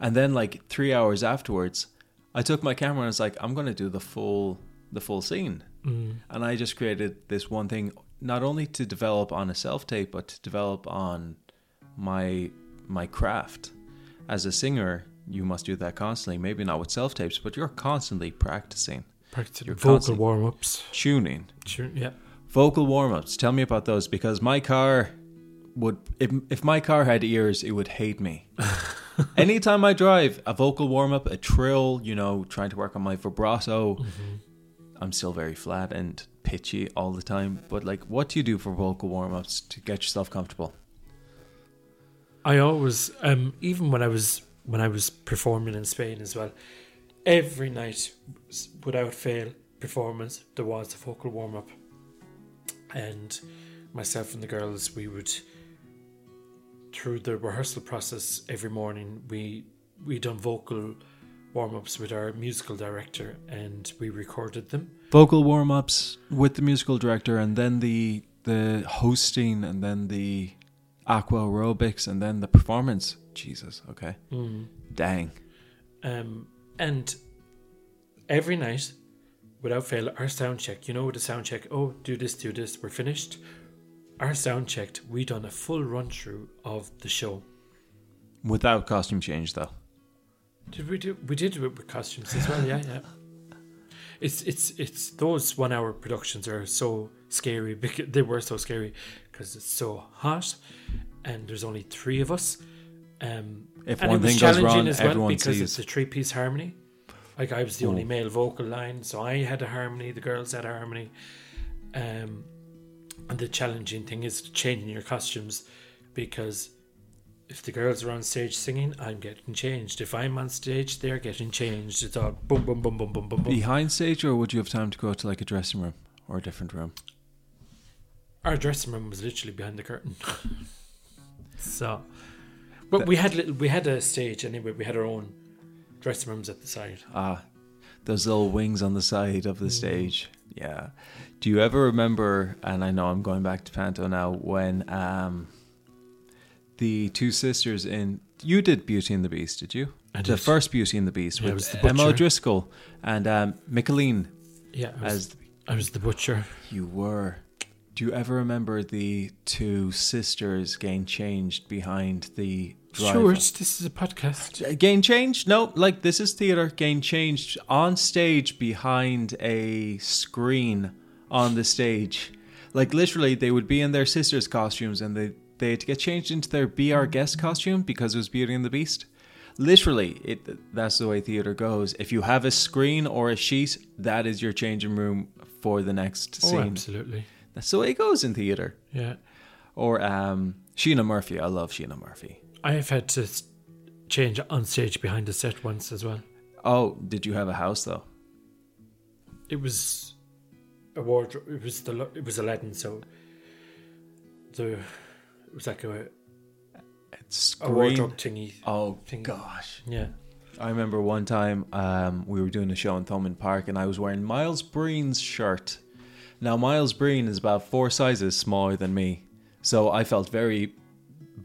And then like three hours afterwards, I took my camera and I was like, I'm gonna do the full the full scene. Mm. And I just created this one thing, not only to develop on a self tape, but to develop on my my craft. As a singer, you must do that constantly. Maybe not with self tapes, but you're constantly practicing Practice You're vocal warm ups. tuning. Sure. Yeah. Vocal warm ups. Tell me about those because my car would if if my car had ears, it would hate me. Anytime I drive, a vocal warm up, a trill, you know, trying to work on my vibrato. I'm still very flat and pitchy all the time. But like, what do you do for vocal warm ups to get yourself comfortable? I always, um, even when I was when I was performing in Spain as well, every night, without fail, performance there was a vocal warm up, and myself and the girls we would through the rehearsal process every morning we we done vocal warm ups with our musical director and we recorded them. Vocal warm ups with the musical director, and then the the hosting, and then the aqua aerobics, and then the performance. Jesus, okay, dang. Um, and every night, without fail, our sound check, you know, the sound check, oh, do this, do this, we're finished. Our sound checked, we done a full run through of the show. Without costume change, though. Did we do? We did do it with costumes as well. Yeah, yeah. It's it's it's those one hour productions are so scary because they were so scary because it's so hot and there's only three of us. Um, If and one it was thing goes wrong, as well everyone because sees. it's a three piece harmony. Like I was the only Oh. male vocal line, so I had a harmony. The girls had a harmony. Um, and the challenging thing is changing your costumes because if the girls are on stage singing, I'm getting changed. If I'm on stage, they're getting changed. It's all boom, boom, boom, boom, boom, boom, boom. Behind stage, or would you have time to go to like a dressing room or a different room? Our dressing room was literally behind the curtain. so, but we had little, we had a stage anyway. We had our own dressing rooms at the side. Ah, those little wings on the side of the stage. Yeah. Do you ever remember? And I know I'm going back to Panto now. When um, the two sisters in you did Beauty and the Beast, did you? I did. The first Beauty and the Beast Yeah, it with was the Emma. O'Driscoll and um, Micheline Yeah, I was, as I was the butcher. you were. Do you ever remember the two sisters getting changed behind the driver? This is a podcast. Gain changed? No, like this is theater. Gain changed on stage behind a screen on the stage. Like literally, they would be in their sisters' costumes and they they had to get changed into their Be Our Guest costume because it was Beauty and the Beast. Literally, it that's the way theater goes. If you have a screen or a sheet, that is your changing room for the next Oh, scene. absolutely. That's the way it goes in theater. Yeah, Or um, Sheena Murphy. I love Sheena Murphy. I have had to change on stage behind the set once as well. Oh, did you have a house though? It was a wardrobe. It was the it was Aladdin, so the it was like a, It's a wardrobe thingy. Oh thing. gosh. Yeah, I remember one time um, we were doing a show in Thomond Park and I was wearing Miles Breen's shirt. Now Miles Breen is about four sizes smaller than me. So I felt very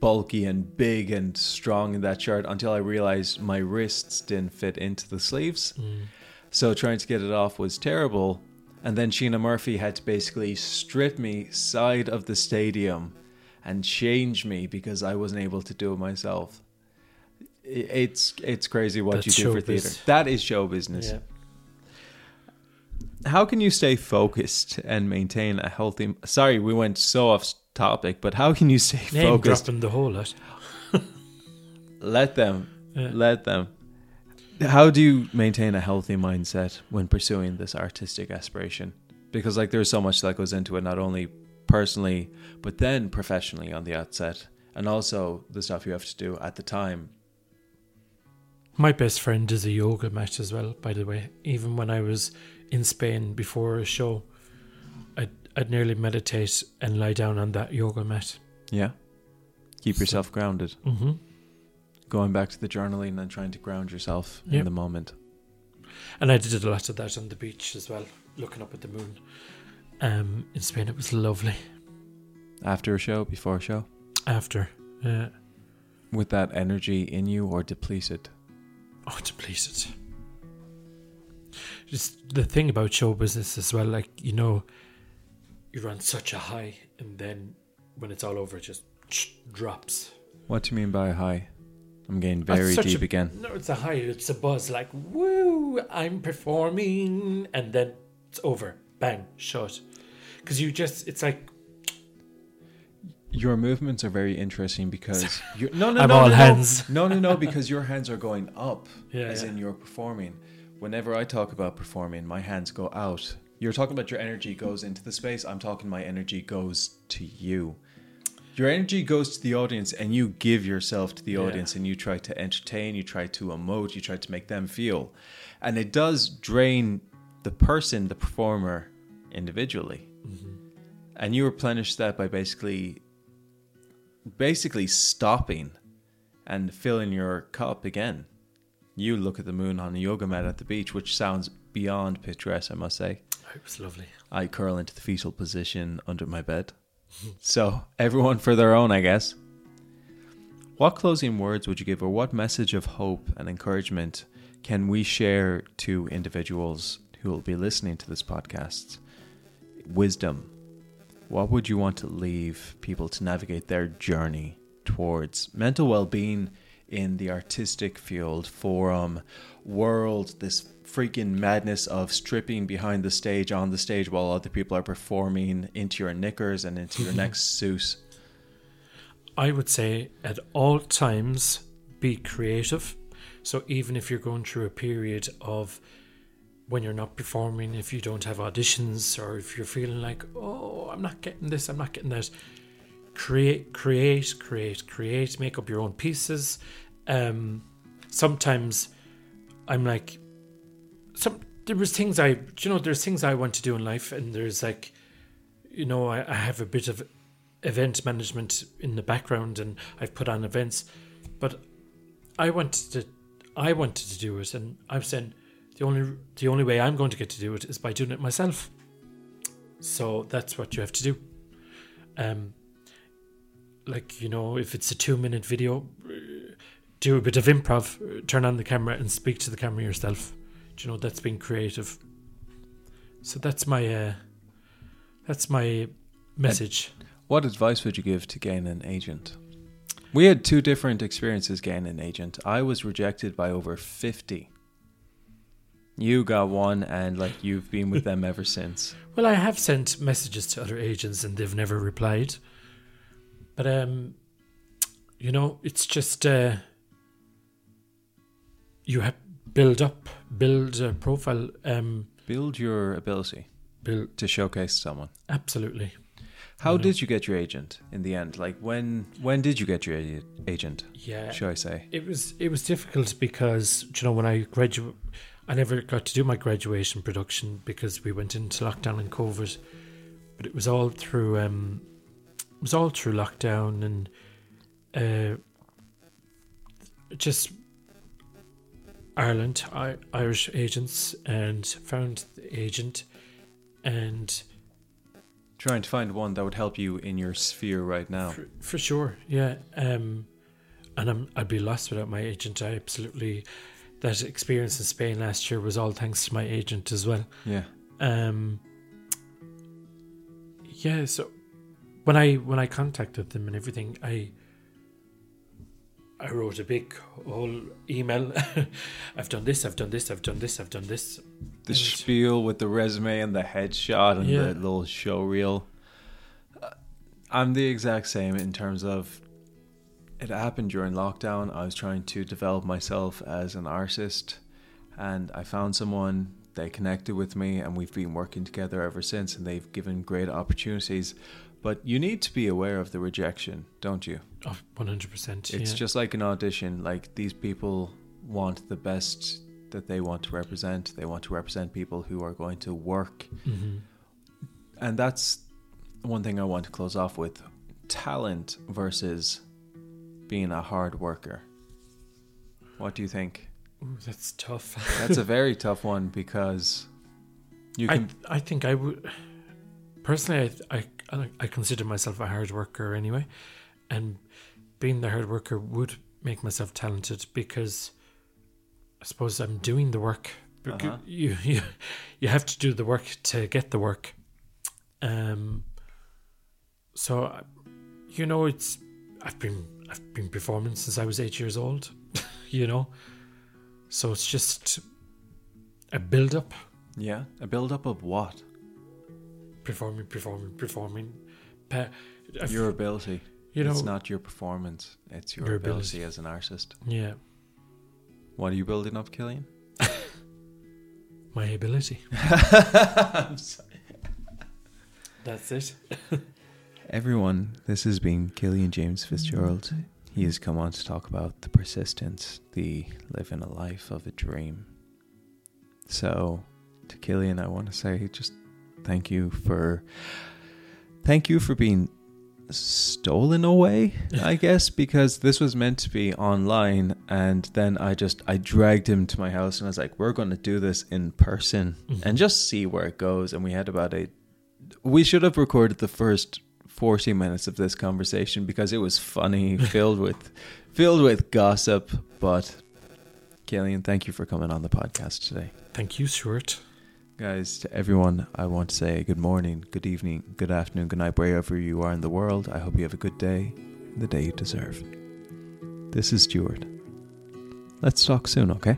bulky and big and strong in that shirt until I realized my wrists didn't fit into the sleeves. Mm. So trying to get it off was terrible. And then Sheena Murphy had to basically strip me side of the stadium and change me because I wasn't able to do it myself. It's it's crazy what That's you do for theater. That is show business. yeah. How can you stay focused and maintain a healthy? Sorry, we went so off topic, but how can you stay Name focused? dropping the whole lot. Let them. Yeah. Let them. How do you maintain a healthy mindset when pursuing this artistic aspiration? Because like there's so much that goes into it, not only personally, but then professionally on the outset, and also the stuff you have to do at the time. My best friend is a yoga mat as well, by the way. Even when I was in Spain before a show, I'd, nearly meditate and lie down on that yoga mat. Yeah. Keep yourself grounded. Mm-hmm. Going back to the journaling and trying to ground yourself in the moment. And I did a lot of that on the beach as well, looking up at the moon. Um, in Spain, it was lovely. After a show, before a show. After, uh, With that energy in you or depleted. oh, depleted. Just the thing about show business as well, like you know, you're on such a high, and then when it's all over, it just drops. What do you mean by high? I'm getting very deep a- again. No, it's a high. It's a buzz. Like woo, I'm performing, and then it's over. Bang, shut. Because you just, it's like Your movements are very interesting because you're, no, no, I'm no, all no, hands. No, no, no, because your hands are going up, Yeah, as yeah. in you're performing. Whenever I talk about performing, my hands go out. You're talking about your energy goes into the space. I'm talking my energy goes to you. Your energy goes to the audience, and you give yourself to the Yeah. audience, and you try to entertain, you try to emote, you try to make them feel, and it does drain the person, the performer, individually mm-hmm. and you replenish that by basically basically stopping and filling your cup again you look at the moon on a yoga mat at the beach which sounds beyond picturesque i must say it was lovely. i curl into the fetal position under my bed. So everyone for their own i guess. What closing words would you give or what message of hope and encouragement can we share to individuals who will be listening to this podcast? Wisdom. What would you want to leave people to navigate their journey towards mental well-being in the artistic field forum world this freaking madness of stripping behind the stage on the stage while other people are performing into your knickers and into your next suit I would say at all times be creative. So even if you're going through a period of when you're not performing, if you don't have auditions, or if you're feeling like, oh, I'm not getting this, I'm not getting that, create, create, create, create, make up your own pieces. Um, sometimes I'm like, some there was things I, you know, there's things I want to do in life, and there's like, you know, I, I have a bit of event management in the background, and I've put on events, but I wanted to, I wanted to do it, and I'm saying the only the only way I'm going to get to do it is by doing it myself. So that's what you have to do. Um, like you know, if it's a two minute video, uh, do a bit of improv, uh, turn on the camera and speak to the camera yourself. Do you know that's being creative. So that's my uh, that's my message. what advice would you give to gain an agent we had two different experiences gaining an agent i was rejected by over 50 you got one and like you've been with them ever since Well, I have sent messages to other agents and they've never replied. But um, you know, it's just uh, you have build up, build a profile. Um, build your ability build to showcase someone absolutely. How know. did you get your agent in the end? Like when when did you get your agent? Yeah, Should I say? it was it was difficult because you know when I graduate, I never got to do my graduation production because we went into lockdown and COVID. But it was all through um, was all through lockdown and uh, just Ireland, I, Irish agents, and found the agent, and Trying to find one that would help you in your sphere right now. For, for sure, yeah. Um, and I'm I'd be lost without my agent. I absolutely that experience in Spain last year was all thanks to my agent as well. Yeah. Um, yeah. So when I when I contacted them and everything, I I wrote a big whole email. I've done this. I've done this. I've done this. I've done this. The And- spiel with the resume and the headshot and Yeah. the little show reel. Uh, I'm the exact same in terms of it happened during lockdown. I was trying to develop myself as an artist, and I found someone. They connected with me, and we've been working together ever since. And they've given great opportunities. But you need to be aware of the rejection, don't you? Oh, 100%. It's yeah. just like an audition. Like these people want the best that they want to represent. They want to represent people who are going to work. Mhm. And that's one thing I want to close off with talent versus being a hard worker. What do you think? Ooh, that's tough. That's a very tough one because you I, can. I think I would personally. I, I I consider myself a hard worker anyway, and being the hard worker would make myself talented because I suppose I'm doing the work. Uh-huh. You you you have to do the work to get the work. Um. So, you know, it's I've been I've been performing since I was eight years old. you know, so it's just a build up yeah, a build up of what? Performing, performing, performing. I've- Your ability. you know, it's not your performance, it's your, Your ability. ability. as an artist. yeah, What are you building up, Killian? my ability. I'm sorry. That's it. Everyone, this has been Killian James Fitzgerald. He has come on to talk about the persistence, the living a life of a dream. So, to Killian, I want to say just thank you for thank you for being stolen away, I guess, because this was meant to be online and then I just I dragged him to my house and I was like, We're gonna do this in person mm-hmm. and just see where it goes and we had about a we should have recorded the first 40 minutes of this conversation because it was funny, filled with filled with gossip, but Killian, thank you for coming on the podcast today. Thank you, Stuart. Guys, to everyone, I want to say good morning, good evening, good afternoon, good night, wherever you are in the world. I hope you have a good day, the day you deserve. This is Stuart. Let's talk soon, okay?